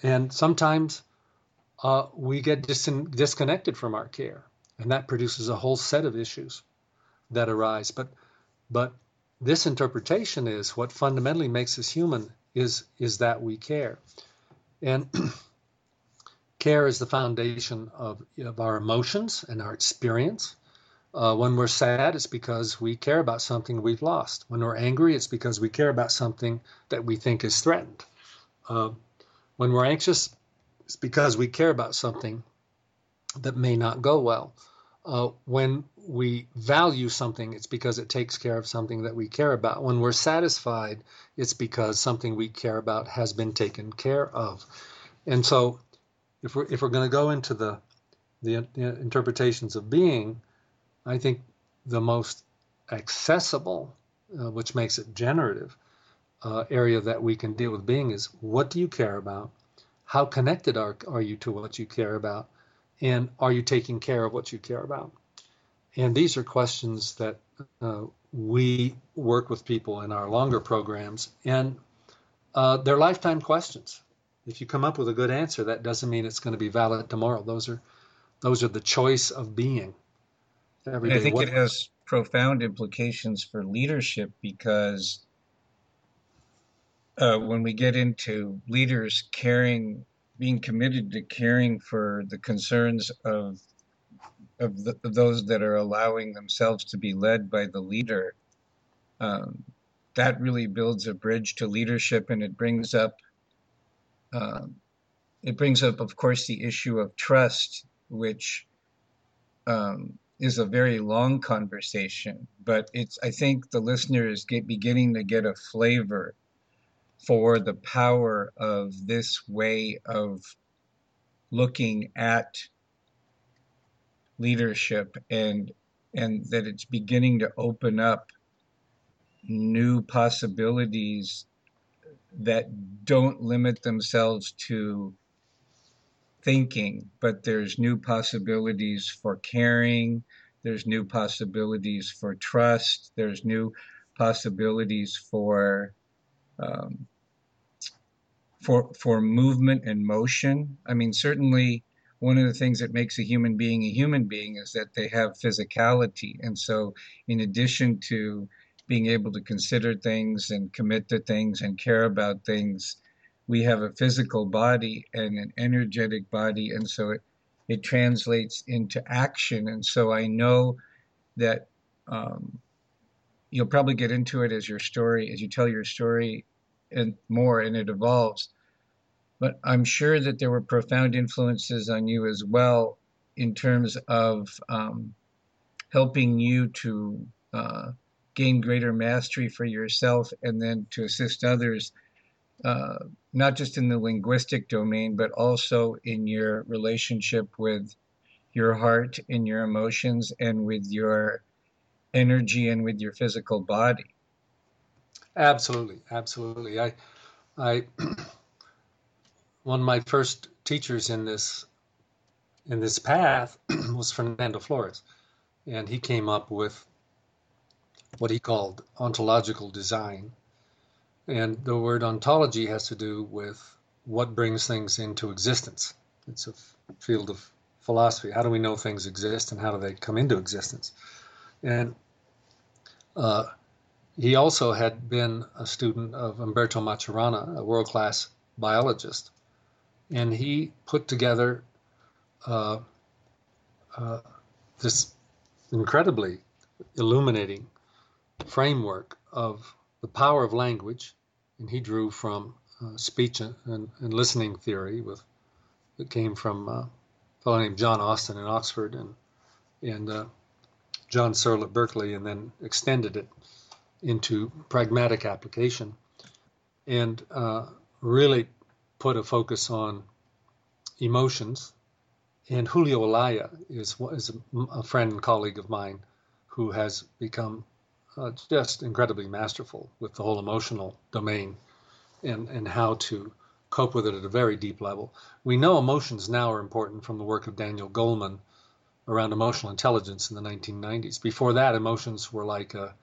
and sometimes uh, we get dis- disconnected from our care, and that produces a whole set of issues that arise. But but this interpretation is what fundamentally makes us human is is that we care, and care is the foundation of, of our emotions and our experience. Uh, when we're sad, it's because we care about something we've lost. When we're angry, it's because we care about something that we think is threatened. Uh, when we're anxious, it's because we care about something that may not go well. Uh, when we value something, it's because it takes care of something that we care about. When we're satisfied, it's because something we care about has been taken care of. And so, if we're if we're going to go into the, the the interpretations of being, I think the most accessible, uh, which makes it generative, uh, area that we can deal with being is what do you care about? How connected are, are you to what you care about? And are you taking care of what you care about? And these are questions that uh, we work with people in our longer programs, and uh, they're lifetime questions. If you come up with a good answer, that doesn't mean it's going to be valid tomorrow. Those are those are the choice of being every. I think what, it has profound implications for leadership because uh, when we get into leaders caring, being committed to caring for the concerns of of, the, of those that are allowing themselves to be led by the leader, um, that really builds a bridge to leadership, and it brings up um, it brings up, of course, the issue of trust, which um, is a very long conversation, but it's I think the listener is get, beginning to get a flavor for the power of this way of looking at leadership and and that it's beginning to open up new possibilities that don't limit themselves to thinking, but there's new possibilities for caring, there's new possibilities for trust, there's new possibilities for um, for for movement and motion. I mean, certainly one of the things that makes a human being a human being is that they have physicality, and so in addition to being able to consider things and commit to things and care about things, we have a physical body and an energetic body, and so it, it translates into action. And so I know that um, you'll probably get into it as your story, as you tell your story and more, and it evolves. But I'm sure that there were profound influences on you as well in terms of um, helping you to uh, gain greater mastery for yourself and then to assist others uh, not just in the linguistic domain, but also in your relationship with your heart and your emotions and with your energy and with your physical body. Absolutely, absolutely. I, I, one of my first teachers in this, in this path was Fernando Flores, and he came up with what he called ontological design, and the word ontology has to do with what brings things into existence. It's a field of philosophy. How do we know things exist and how do they come into existence? And uh, he also had been a student of Humberto Maturana, a world class biologist. And he put together uh, uh, this incredibly illuminating framework of the power of language, and he drew from uh, speech and, and, and, listening theory with that came from uh, a fellow named John Austin in Oxford and and uh, John Searle at Berkeley, and then extended it into pragmatic application, and uh, really put a focus on emotions. And Julio Olalla is is a, friend and colleague of mine who has become uh, just incredibly masterful with the whole emotional domain and, and how to cope with it at a very deep level. We know emotions now are important from the work of Daniel Goleman, around emotional intelligence in the 1990s. Before that, emotions were like a,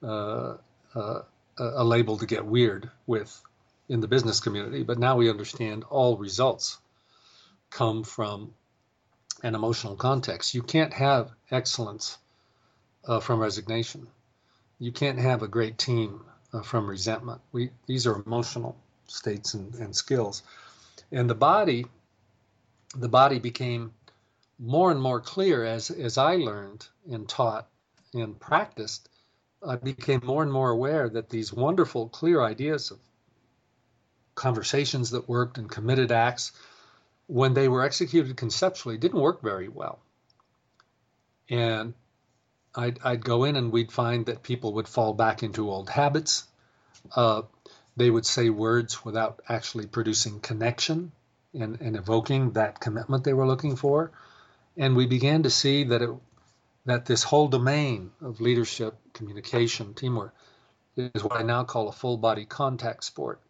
a, a, a label to get weird with in the business community. But now we understand all results come from an emotional context. You can't have excellence uh, from resignation. You can't have a great team uh, from resentment. We these are emotional states and, and skills, and the body, the body became more and more clear as as I learned and taught and practiced. I became more and more aware that these wonderful, clear ideas of conversations that worked and committed acts, when they were executed conceptually, didn't work very well. And I'd, I'd go in and we'd find that people would fall back into old habits. Uh, they would say words without actually producing connection and, and evoking that commitment they were looking for. And we began to see that it, that this whole domain of leadership, communication, teamwork is what I now call a full body contact sport.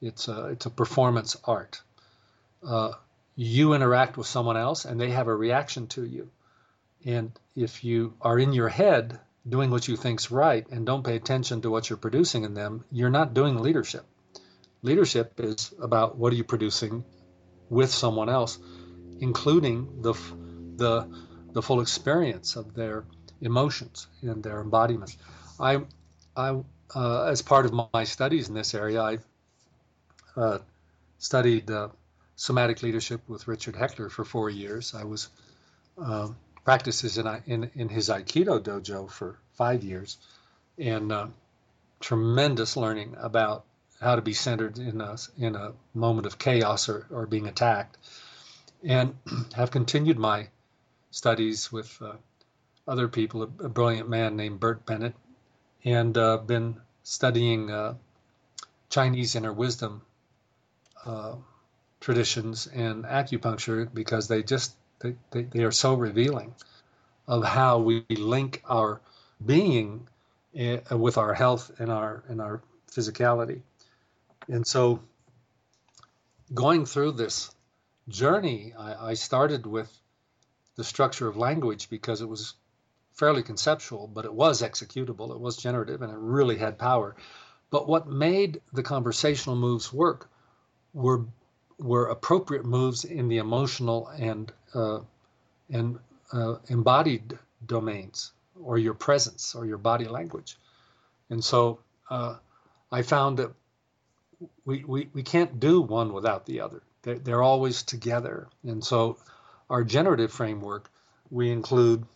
It's a, it's a performance art. Uh, you interact with someone else and they have a reaction to you. And if you are in your head doing what you think's right and don't pay attention to what you're producing in them, you're not doing leadership. Leadership is about what are you producing with someone else, including the the the full experience of their emotions and their embodiment. I I uh, as part of my studies in this area, I uh, studied uh, somatic leadership with Richard Heckler for four years. I was um, practices in, in, in his Aikido dojo for five years, and uh, tremendous learning about how to be centered in a, in a moment of chaos or, or being attacked, and have continued my studies with uh, other people, a, brilliant man named Bert Bennett, and uh, been studying uh, Chinese inner wisdom uh, traditions and acupuncture because they just they, they, they are so revealing of how we link our being uh, with our health and our and our physicality. And so going through this journey, I, I started with the structure of language because it was fairly conceptual, but it was executable, it was generative, and it really had power. But what made the conversational moves work were were appropriate moves in the emotional and uh, and uh, embodied domains, or your presence, or your body language. And so uh, I found that we, we, we can't do one without the other. They're, they're always together. And so our generative framework, we include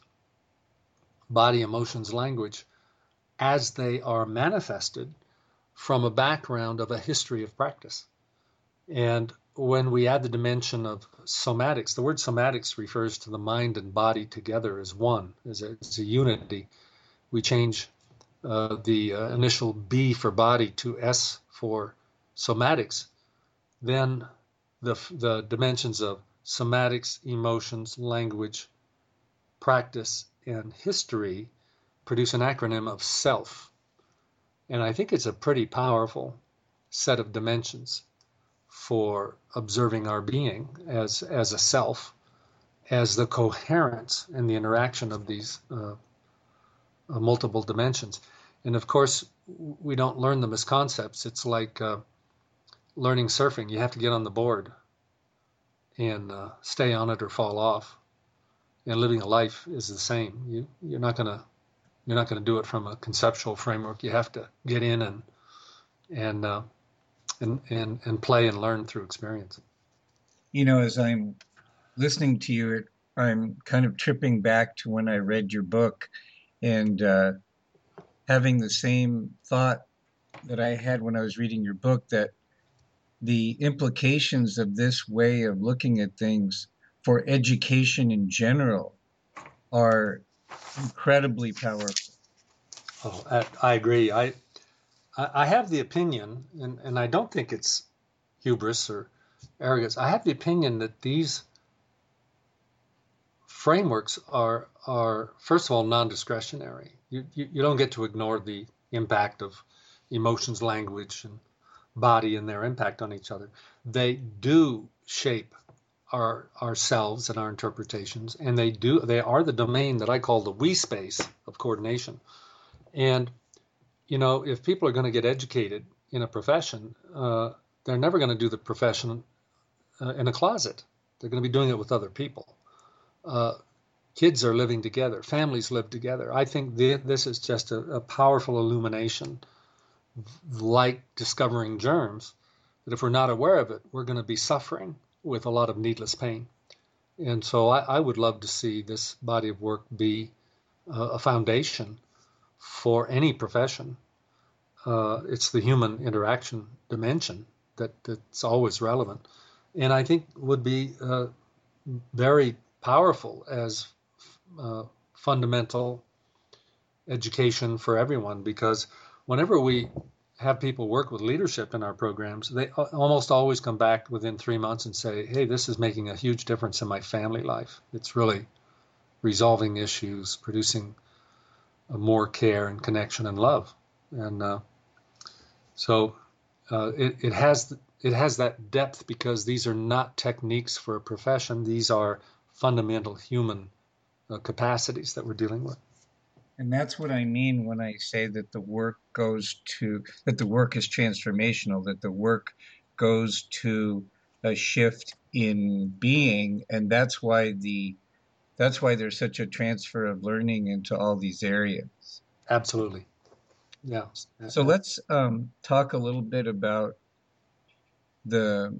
body, emotions, language as they are manifested from a background of a history of practice. And when we add the dimension of somatics, the word somatics refers to the mind and body together as one, as a, as a unity. We change uh, the uh, initial B for body to S for somatics, then the, the dimensions of somatics, emotions, language, practice, and history produce an acronym of self. And I think it's a pretty powerful set of dimensions for observing our being as as a self, as the coherence and the interaction of these uh, uh, multiple dimensions. And of course, we don't learn them as concepts. It's like uh, learning surfing. You have to get on the board and uh, stay on it or fall off. And living a life is the same. You you're not gonna you're not gonna do it from a conceptual framework. You have to get in and and uh, and, and, and play and learn through experience. You know, as I'm listening to you, I'm kind of tripping back to when I read your book and uh, having the same thought that I had when I was reading your book that the implications of this way of looking at things for education in general are incredibly powerful. Oh, I, I agree. I I, have the opinion, and, and I don't think it's hubris or arrogance. I have the opinion that these frameworks are are first of all non-discretionary. You, you, you don't get to ignore the impact of emotions, language, and body and their impact on each other. They do shape our ourselves and our interpretations, and they do they are the domain that I call the we space of coordination. And you know, if people are going to get educated in a profession, uh, they're never going to do the profession uh, in a closet. They're going to be doing it with other people. Uh, kids are living together. Families live together. I think this is just a, a powerful illumination, like discovering germs. That if we're not aware of it, we're going to be suffering with a lot of needless pain. And so I, I would love to see this body of work be uh, a foundation for any profession. Uh, it's the human interaction dimension that, that's always relevant. And I think would be uh, very powerful as uh, fundamental education for everyone because whenever we have people work with leadership in our programs, they almost always come back within three months and say, "Hey, this is making a huge difference in my family life. It's really resolving issues, producing more care and connection and love." And uh, so uh, it, it has it has that depth because these are not techniques for a profession; these are fundamental human uh, capacities that we're dealing with. And that's what I mean when I say that the work goes to, that the work is transformational, that the work goes to a shift in being. And that's why the, that's why there's such a transfer of learning into all these areas. Absolutely. Yeah. So let's um, talk a little bit about the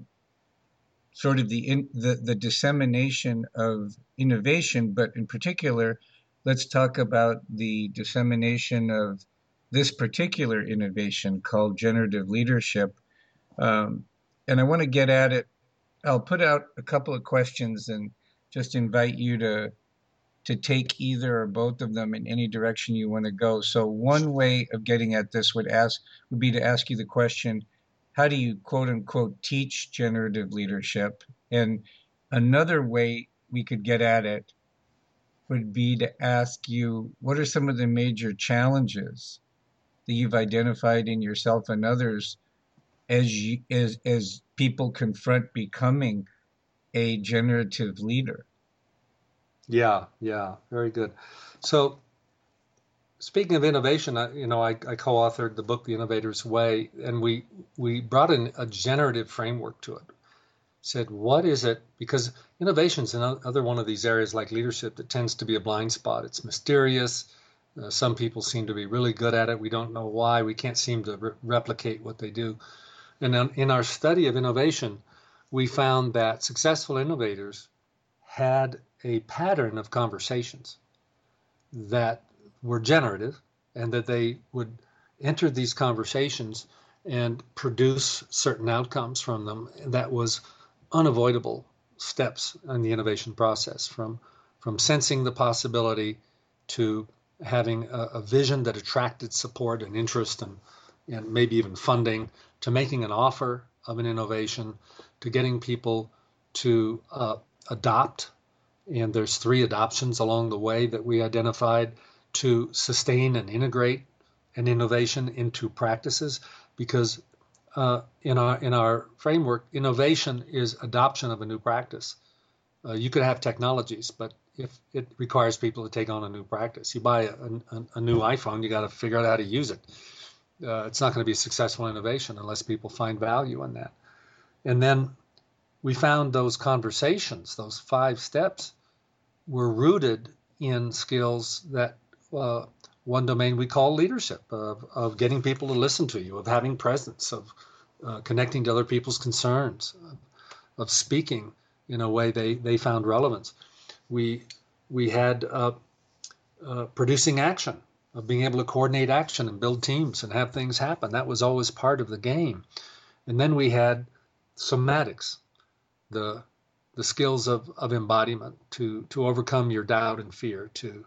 sort of the, in, the the dissemination of innovation, but in particular let's talk about the dissemination of this particular innovation called generative leadership. Um, and I want to get at it. I'll put out a couple of questions and just invite you to to take either or both of them in any direction you want to go. So one way of getting at this would ask would be to ask you the question, how do you quote unquote teach generative leadership? And another way we could get at it would be to ask you what are some of the major challenges that you've identified in yourself and others as you, as as people confront becoming a generative leader yeah yeah very good so speaking of innovation I, you know I, I co-authored the book the innovator's way and we we brought in a generative framework to it said, what is it? Because innovation is another one of these areas like leadership that tends to be a blind spot. It's mysterious. Uh, some people seem to be really good at it. We don't know why. We can't seem to re- replicate what they do. And in our study of innovation, we found that successful innovators had a pattern of conversations that were generative and that they would enter these conversations and produce certain outcomes from them that was unavoidable steps in the innovation process from from sensing the possibility to having a, a, vision that attracted support and interest and, and maybe even funding to making an offer of an innovation to getting people to uh, adopt and there's three adoptions along the way that we identified to sustain and integrate an innovation into practices because uh, in our in our framework, innovation is adoption of a new practice. Uh, you could have technologies, but if it requires people to take on a new practice, you buy a, a, a new iPhone, you got to figure out how to use it. Uh, it's not going to be a successful innovation unless people find value in that. And then we found those conversations, those five steps, were rooted in skills that uh, one domain we call leadership of, of getting people to listen to you, of having presence, of uh, connecting to other people's concerns, of, of, speaking in a way they, they found relevance. We, we had uh, uh, producing action, of being able to coordinate action and build teams and have things happen. That was always part of the game. And then we had somatics, the the skills of, of embodiment to to overcome your doubt and fear, to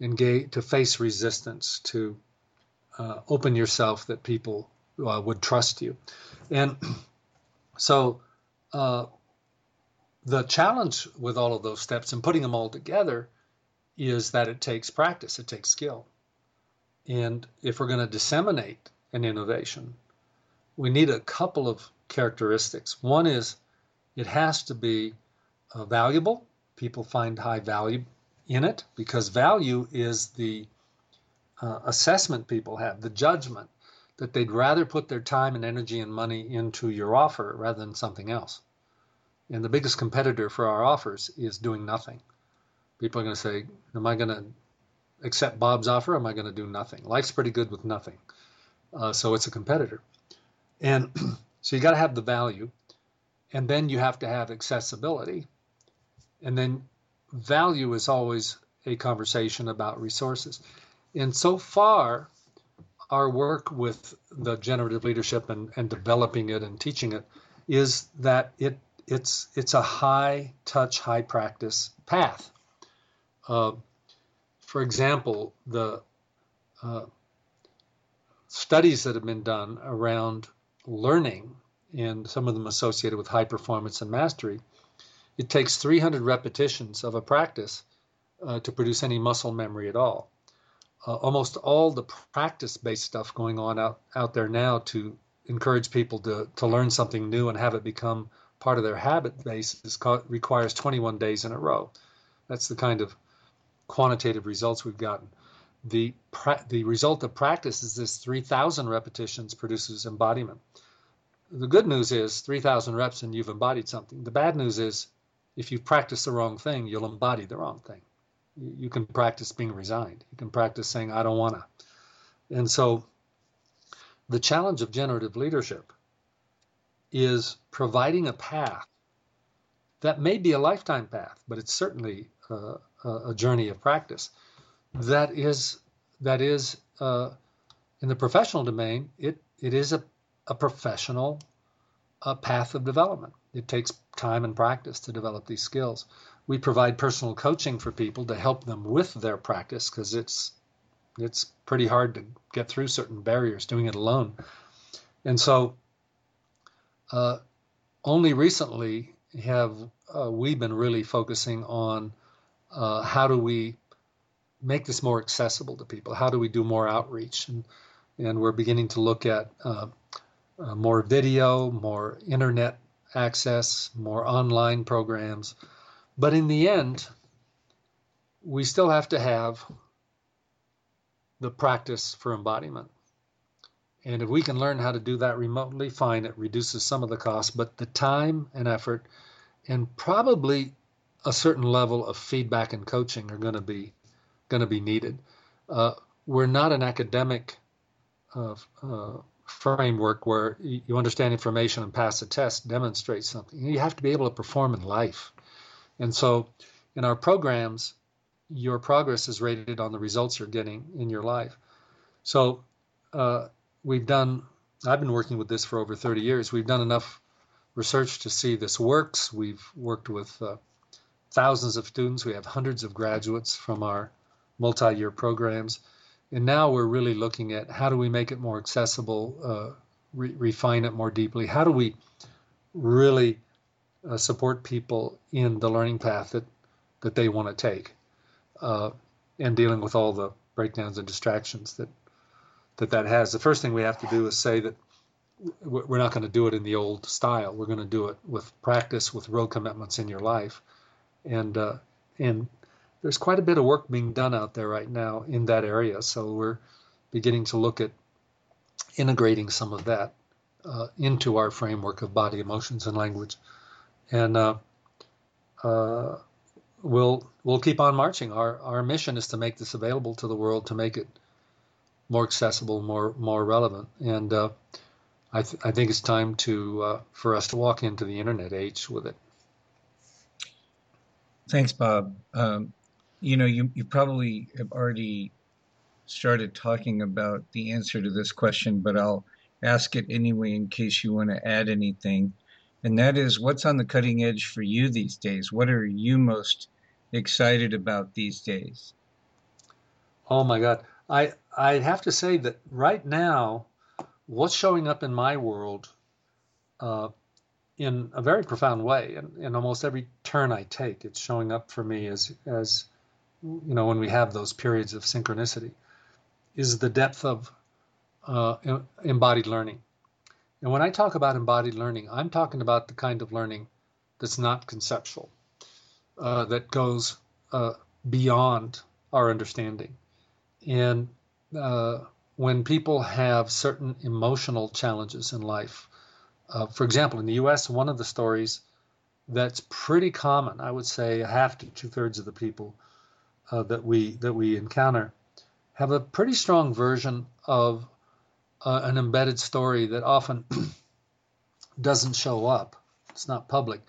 engage, to face resistance, to uh, open yourself that people uh, would trust you. And so uh, the challenge with all of those steps and putting them all together is that it takes practice, it takes skill. And if we're going to disseminate an innovation, we need a couple of characteristics. One is it has to be uh, valuable. People find high value in it because value is the uh, assessment people have, the judgment that they'd rather put their time and energy and money into your offer rather than something else. And the biggest competitor for our offers is doing nothing. People are going to say, Am I going to accept Bob's offer? am I going to do nothing? Life's pretty good with nothing. Uh, so it's a competitor. And so you got to have the value. And then you have to have accessibility. And then value is always a conversation about resources. And so far, our work with the generative leadership and, and developing it and teaching it is that it it's it's a high touch, high practice path. Uh, for example, the uh, studies that have been done around learning, and some of them associated with high performance and mastery, it takes 300 repetitions of a practice uh, to produce any muscle memory at all. Uh, almost all the practice based stuff going on out, out there now to encourage people to, to learn something new and have it become part of their habit base is called, requires 21 days in a row. That's the kind of quantitative results we've gotten. The, pra- the result of practice is this 3,000 repetitions produces embodiment. The good news is 3,000 reps and you've embodied something. The bad news is if you practice the wrong thing, you'll embody the wrong thing. You can practice being resigned. You can practice saying, I don't want to. And so the challenge of generative leadership is providing a path that may be a lifetime path, but it's certainly uh, a journey of practice. That is that is uh, in the professional domain it it is a, a professional uh, path of development. It takes time and practice to develop these skills. We provide personal coaching for people to help them with their practice because it's it's pretty hard to get through certain barriers doing it alone. And so uh, only recently have uh, we been really focusing on uh, how do we make this more accessible to people? How do we do more outreach? And, and we're beginning to look at uh, uh, more video, more internet access, more online programs. But in the end, we still have to have the practice for embodiment. And if we can learn how to do that remotely, fine, it reduces some of the cost, but the time and effort, and probably a certain level of feedback and coaching are going to be going to be needed. Uh, we're not an academic uh, uh, framework where you understand information and pass a test, demonstrate something. You have to be able to perform in life, and so in our programs, your progress is rated on the results you're getting in your life. So uh, we've done. I've been working with this for over 30 years. We've done enough research to see this works. We've worked with uh, thousands of students. We have hundreds of graduates from our multi year programs. And now we're really looking at how do we make it more accessible, uh, re- refine it more deeply? How do we really uh, support people in the learning path that, that they want to take uh, and dealing with all the breakdowns and distractions that, that that has? The first thing we have to do is say that we're not going to do it in the old style. We're going to do it with practice, with real commitments in your life and uh, and there's quite a bit of work being done out there right now in that area. So we're beginning to look at integrating some of that uh, into our framework of body, emotions, and language, and uh, uh, we'll we'll keep on marching. Our our mission is to make this available to the world, to make it more accessible, more more relevant, and uh, I, th- I think it's time to uh, for us to walk into the internet age with it. Thanks, Bob. Um, you know, you, you probably have already started talking about the answer to this question, but I'll ask it anyway in case you want to add anything. And that is what's on the cutting edge for you these days? What are you most excited about these days? Oh my God. I I have to say that right now, what's showing up in my world uh, in a very profound way. In, in almost every turn I take, it's showing up for me as as you know when we have those periods of synchronicity, is the depth of uh, embodied learning. And when I talk about embodied learning, I'm talking about the kind of learning that's not conceptual. uh, that goes uh, beyond our understanding. And uh, when people have certain emotional challenges in life, uh, for example, in the US, one of the stories that's pretty common, I would say half to two thirds of the people uh, that we that we encounter have a pretty strong version of uh, an embedded story that often doesn't show up. It's not public,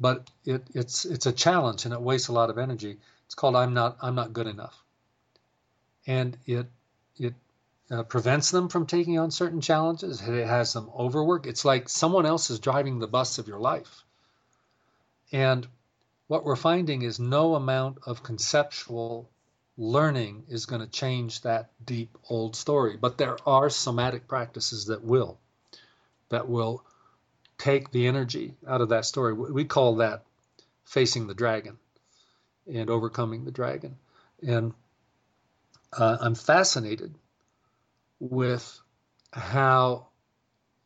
but it, it's it's a challenge and it wastes a lot of energy. It's called "I'm not I'm not good enough," and it it uh, prevents them from taking on certain challenges. It has them overwork. It's like someone else is driving the bus of your life, and what we're finding is no amount of conceptual learning is going to change that deep old story. But there are somatic practices that will, that will take the energy out of that story. We call that facing the dragon and overcoming the dragon. And uh, I'm fascinated with how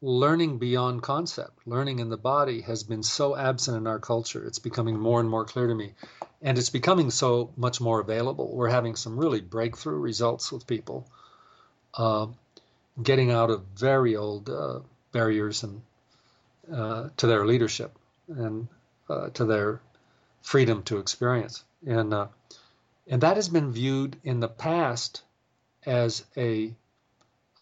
learning beyond concept, learning in the body, has been so absent in our culture. It's becoming more and more clear to me. And it's becoming so much more available. We're having some really breakthrough results with people uh, getting out of very old uh, barriers and uh, to their leadership and uh, to their freedom to experience. And uh, and that has been viewed in the past as a,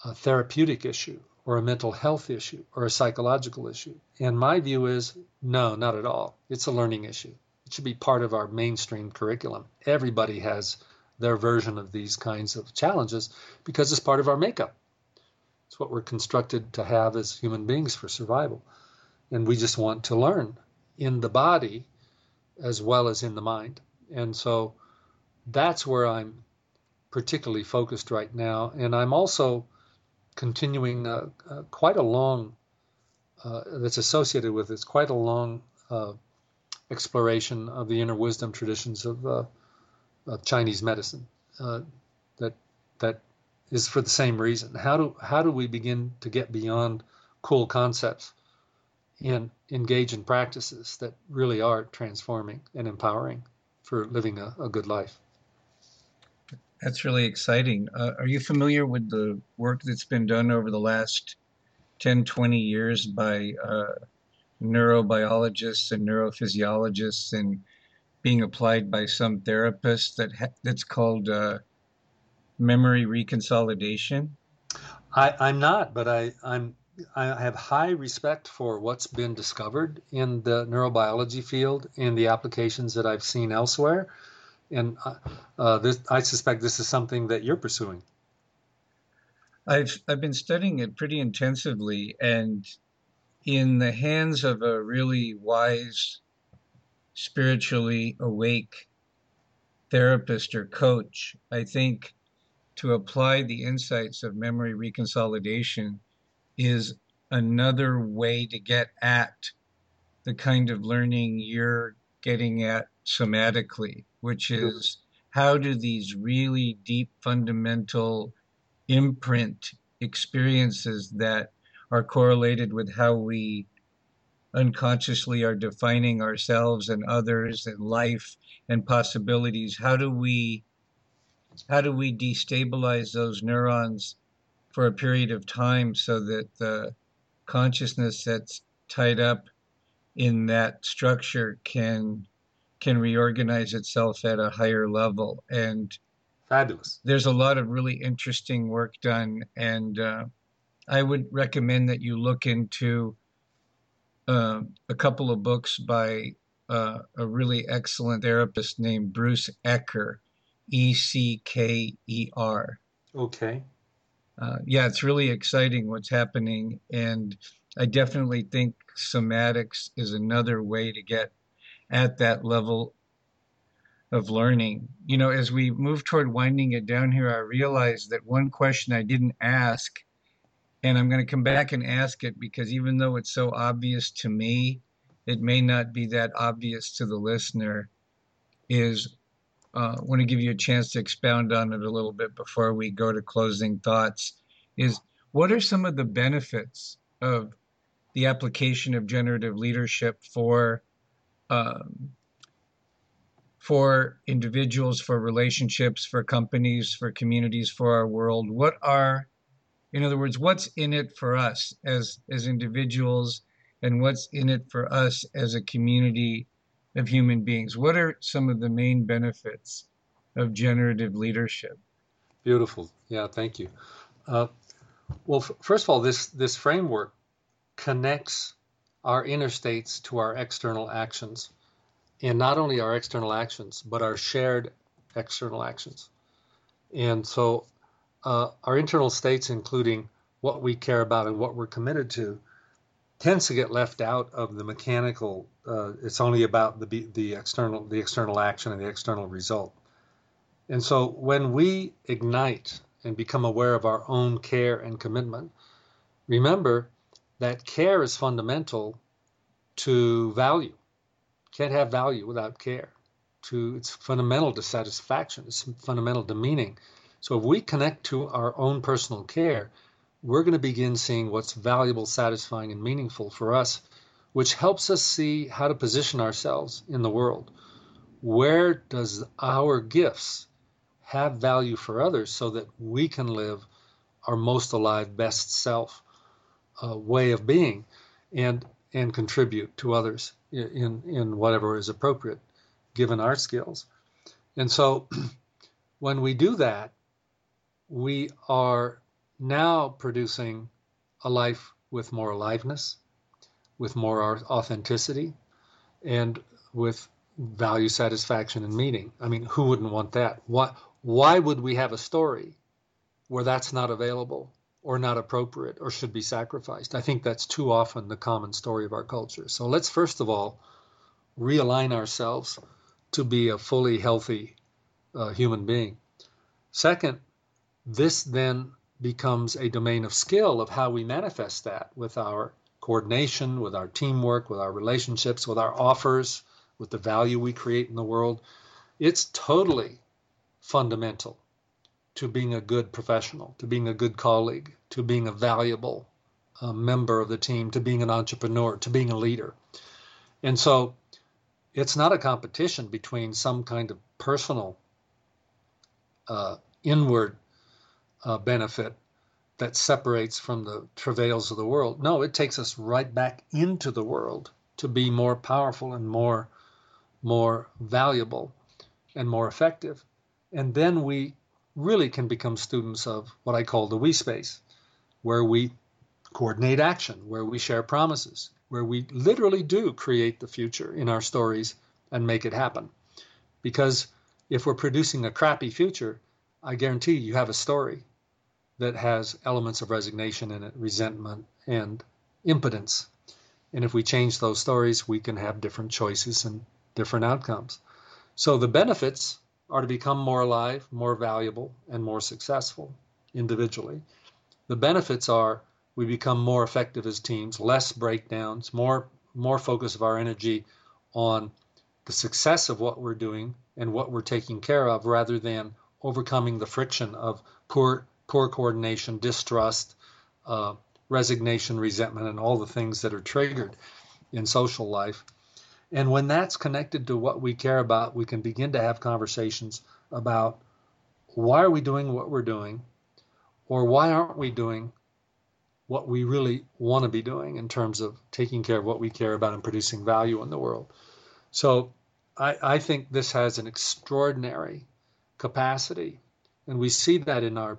a therapeutic issue or a mental health issue or a psychological issue. And my view is no, not at all. It's a learning issue. It should be part of our mainstream curriculum. Everybody has their version of these kinds of challenges because it's part of our makeup. It's what we're constructed to have as human beings for survival. And we just want to learn in the body as well as in the mind. And so that's where I'm particularly focused right now. And I'm also continuing uh, uh, quite a long, uh, that's associated with it's quite a long uh, exploration of the inner wisdom traditions of, uh, of Chinese medicine. That that is for the same reason. How do how do we begin to get beyond cool concepts and engage in practices that really are transforming and empowering for living a, a good life? That's really exciting. Uh, are you familiar with the work that's been done over the last 10, 20 years by uh, neurobiologists and neurophysiologists and being applied by some therapists that ha- that's called uh, memory reconsolidation? I, I'm not, but I, I'm I have high respect for what's been discovered in the neurobiology field and the applications that I've seen elsewhere. And uh, uh, this, I suspect this is something that you're pursuing. I've I've been studying it pretty intensively, and in the hands of a really wise, spiritually awake therapist or coach, I think to apply the insights of memory reconsolidation is another way to get at the kind of learning you're getting at somatically, which is how do these really deep fundamental imprint experiences that are correlated with how we unconsciously are defining ourselves and others and life and possibilities how do we how do we destabilize those neurons for a period of time so that the consciousness that's tied up in that structure can can reorganize itself at a higher level and fabulous there's a lot of really interesting work done and uh, I would recommend that you look into uh, a couple of books by uh, a really excellent therapist named Bruce Ecker, E C K E R. Okay. Uh, yeah, it's really exciting what's happening. And I definitely think somatics is another way to get at that level of learning. You know, as we move toward winding it down here, I realized that one question I didn't ask and I'm going to come back and ask it because even though it's so obvious to me, it may not be that obvious to the listener. Is uh, want to give you a chance to expound on it a little bit before we go to closing thoughts. Is what are some of the benefits of the application of generative leadership for um, for individuals, for relationships, for companies, for communities, for our world? What are, in other words, what's in it for us as as individuals, and what's in it for us as a community of human beings? What are some of the main benefits of generative leadership? Beautiful. Yeah, thank you. Uh, well, f- first of all, this this framework connects our inner states to our external actions and not only our external actions, but our shared external actions. And so uh, our internal states, including what we care about and what we're committed to, tends to get left out of the mechanical. Uh, it's only about the the external the external action and the external result. And so when we ignite and become aware of our own care and commitment, remember that care is fundamental to value can't have value without care. To it's fundamental to satisfaction. It's fundamental to meaning. So if we connect to our own personal care, we're going to begin seeing what's valuable, satisfying, and meaningful for us, which helps us see how to position ourselves in the world. Where does our gifts have value for others so that we can live our most alive, best self uh, way of being and and contribute to others? in in whatever is appropriate given our skills. And so when we do that, we are now producing a life with more aliveness, with more authenticity, and with value, satisfaction, and meaning. I mean, who wouldn't want that? Why, why would we have a story where that's not available or not appropriate or should be sacrificed. I think that's too often the common story of our culture. So let's first of all realign ourselves to be a fully healthy uh, human being. Second, this then becomes a domain of skill of how we manifest that with our coordination, with our teamwork, with our relationships, with our offers, with the value we create in the world. It's totally fundamental to being a good professional, to being a good colleague, to being a valuable uh, member of the team, to being an entrepreneur, to being a leader. And so it's not a competition between some kind of personal uh, inward uh, benefit that separates from the travails of the world. No, it takes us right back into the world to be more powerful and more more valuable and more effective. And then we really can become students of what I call the we space, where we coordinate action, where we share promises, where we literally do create the future in our stories and make it happen. Because if we're producing a crappy future, I guarantee you have a story that has elements of resignation in it, resentment, and impotence. And if we change those stories, we can have different choices and different outcomes. So the benefits are to become more alive, more valuable, and more successful individually. The benefits are we become more effective as teams, less breakdowns, more more focus of our energy on the success of what we're doing and what we're taking care of rather than overcoming the friction of poor poor coordination, distrust, uh, resignation, resentment, and all the things that are triggered in social life. And when that's connected to what we care about, we can begin to have conversations about why are we doing what we're doing, or why aren't we doing what we really want to be doing in terms of taking care of what we care about and producing value in the world. So I, I think this has an extraordinary capacity, and we see that in our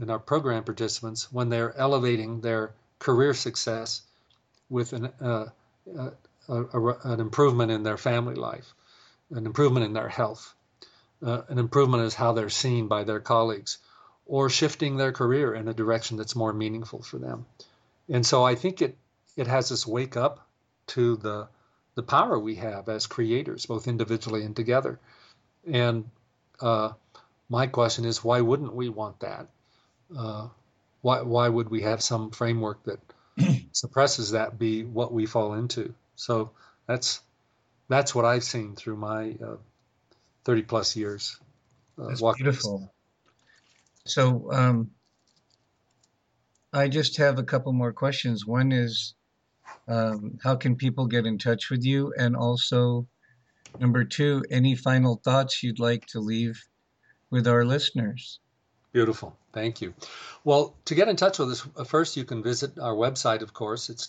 in our program participants when they're elevating their career success with an, uh, uh, a, an improvement in their family life, an improvement in their health, uh, an improvement is how they're seen by their colleagues, or shifting their career in a direction that's more meaningful for them. And so I think it it has us wake up to the the power we have as creators, both individually and together. And uh, my question is, why wouldn't we want that? Uh, why why would we have some framework that suppresses that be what we fall into? So that's that's what I've seen through my uh, 30 plus years. Uh, that's beautiful. So um, I just have a couple more questions. One is, um, how can people get in touch with you? And also, Number two, any final thoughts you'd like to leave with our listeners? Beautiful. Thank you. Well, to get in touch with us, uh, first you can visit our website, of course. It's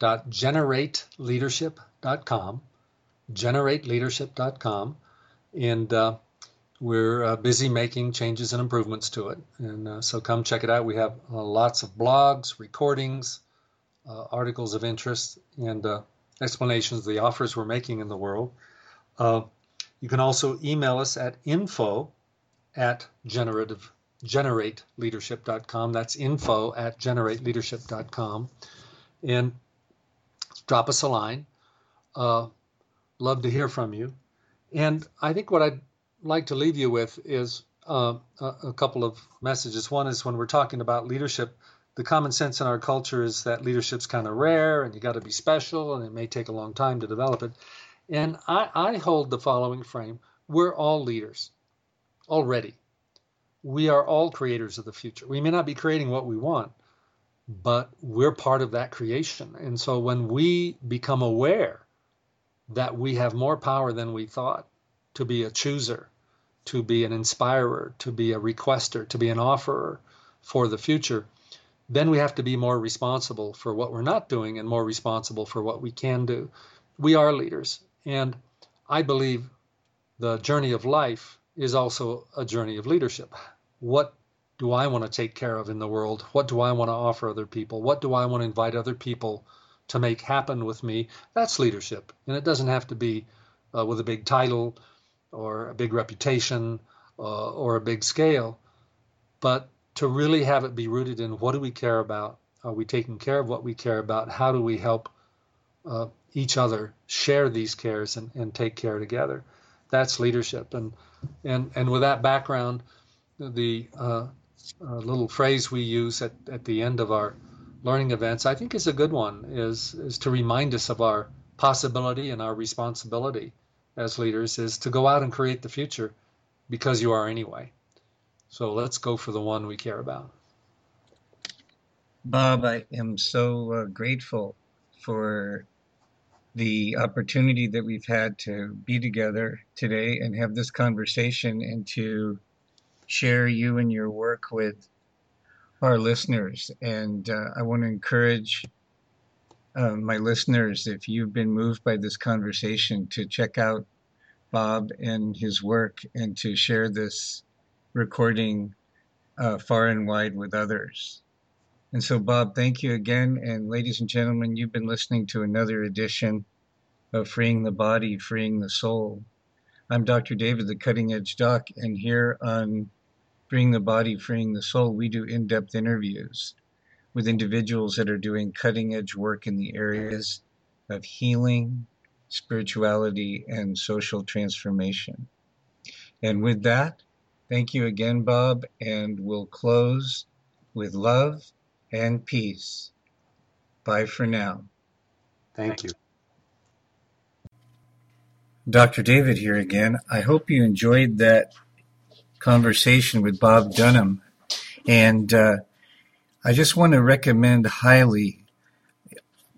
www.generateleadership.com. Generateleadership.com. And uh, we're uh, busy making changes and improvements to it. And uh, so come check it out. We have uh, lots of blogs, recordings, uh, articles of interest, and explanations of the offers we're making in the world. you can also email us at info at generative generateleadership.com. That's info at generateleadership.com. And drop us a line. Uh, love to hear from you. And I think what I'd like to leave you with is uh, a, couple of messages. One is when we're talking about leadership, the common sense in our culture is that leadership's kind of rare and you got to be special and it may take a long time to develop it. And I, I hold the following frame we're all leaders already. We are all creators of the future. We may not be creating what we want, but we're part of that creation. And so when we become aware that we have more power than we thought to be a chooser, to be an inspirer, to be a requester, to be an offerer for the future, then we have to be more responsible for what we're not doing and more responsible for what we can do. We are leaders. And I believe the journey of life is also a journey of leadership. What do I want to take care of in the world? What do I want to offer other people? What do I want to invite other people to make happen with me? That's leadership. And it doesn't have to be uh, with a big title or a big reputation uh, or a big scale, but to really have it be rooted in what do we care about? Are we taking care of what we care about? How do we help uh, each other share these cares and, and take care together? That's leadership. And and and with that background, the uh, uh, little phrase we use at, at the end of our learning events, I think, is a good one. Is is to remind us of our possibility and our responsibility as leaders is to go out and create the future because you are anyway. So let's go for the one we care about. Bob, I am so uh, grateful for the opportunity that we've had to be together today and have this conversation and to share you and your work with our listeners. And uh, I want to encourage uh, my listeners, if you've been moved by this conversation, to check out Bob and his work and to share this recording uh, far and wide with others. And so, Bob, thank you again. And ladies and gentlemen, you've been listening to another edition of Freeing the Body, Freeing the Soul. I'm Dr. David, the Cutting Edge Doc, and here on Freeing the Body, Freeing the Soul, we do in depth interviews with individuals that are doing cutting edge work in the areas of healing, spirituality, and social transformation. And with that, thank you again, Bob, and we'll close with love and peace. Bye for now. Thank you. Dr. David here again. I hope you enjoyed that conversation with Bob Dunham. And uh, I just want to recommend highly,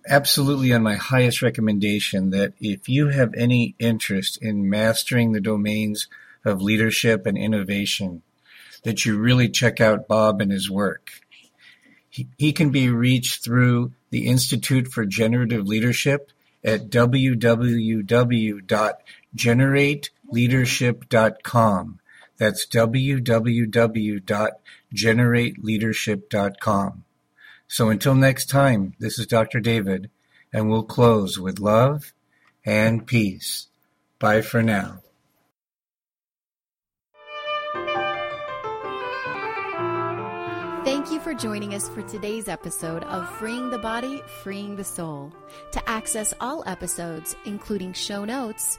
absolutely on my highest recommendation, that if you have any interest in mastering the domains of leadership and innovation, that you really check out Bob and his work. He, he can be reached through the Institute for Generative Leadership at www.generateleadership.com. That's www.generateleadership.com. So until next time, this is Dr. David, and we'll close with love and peace. Bye for now. Thank you for joining us for today's episode of Freeing the Body, Freeing the Soul. To access all episodes, including show notes,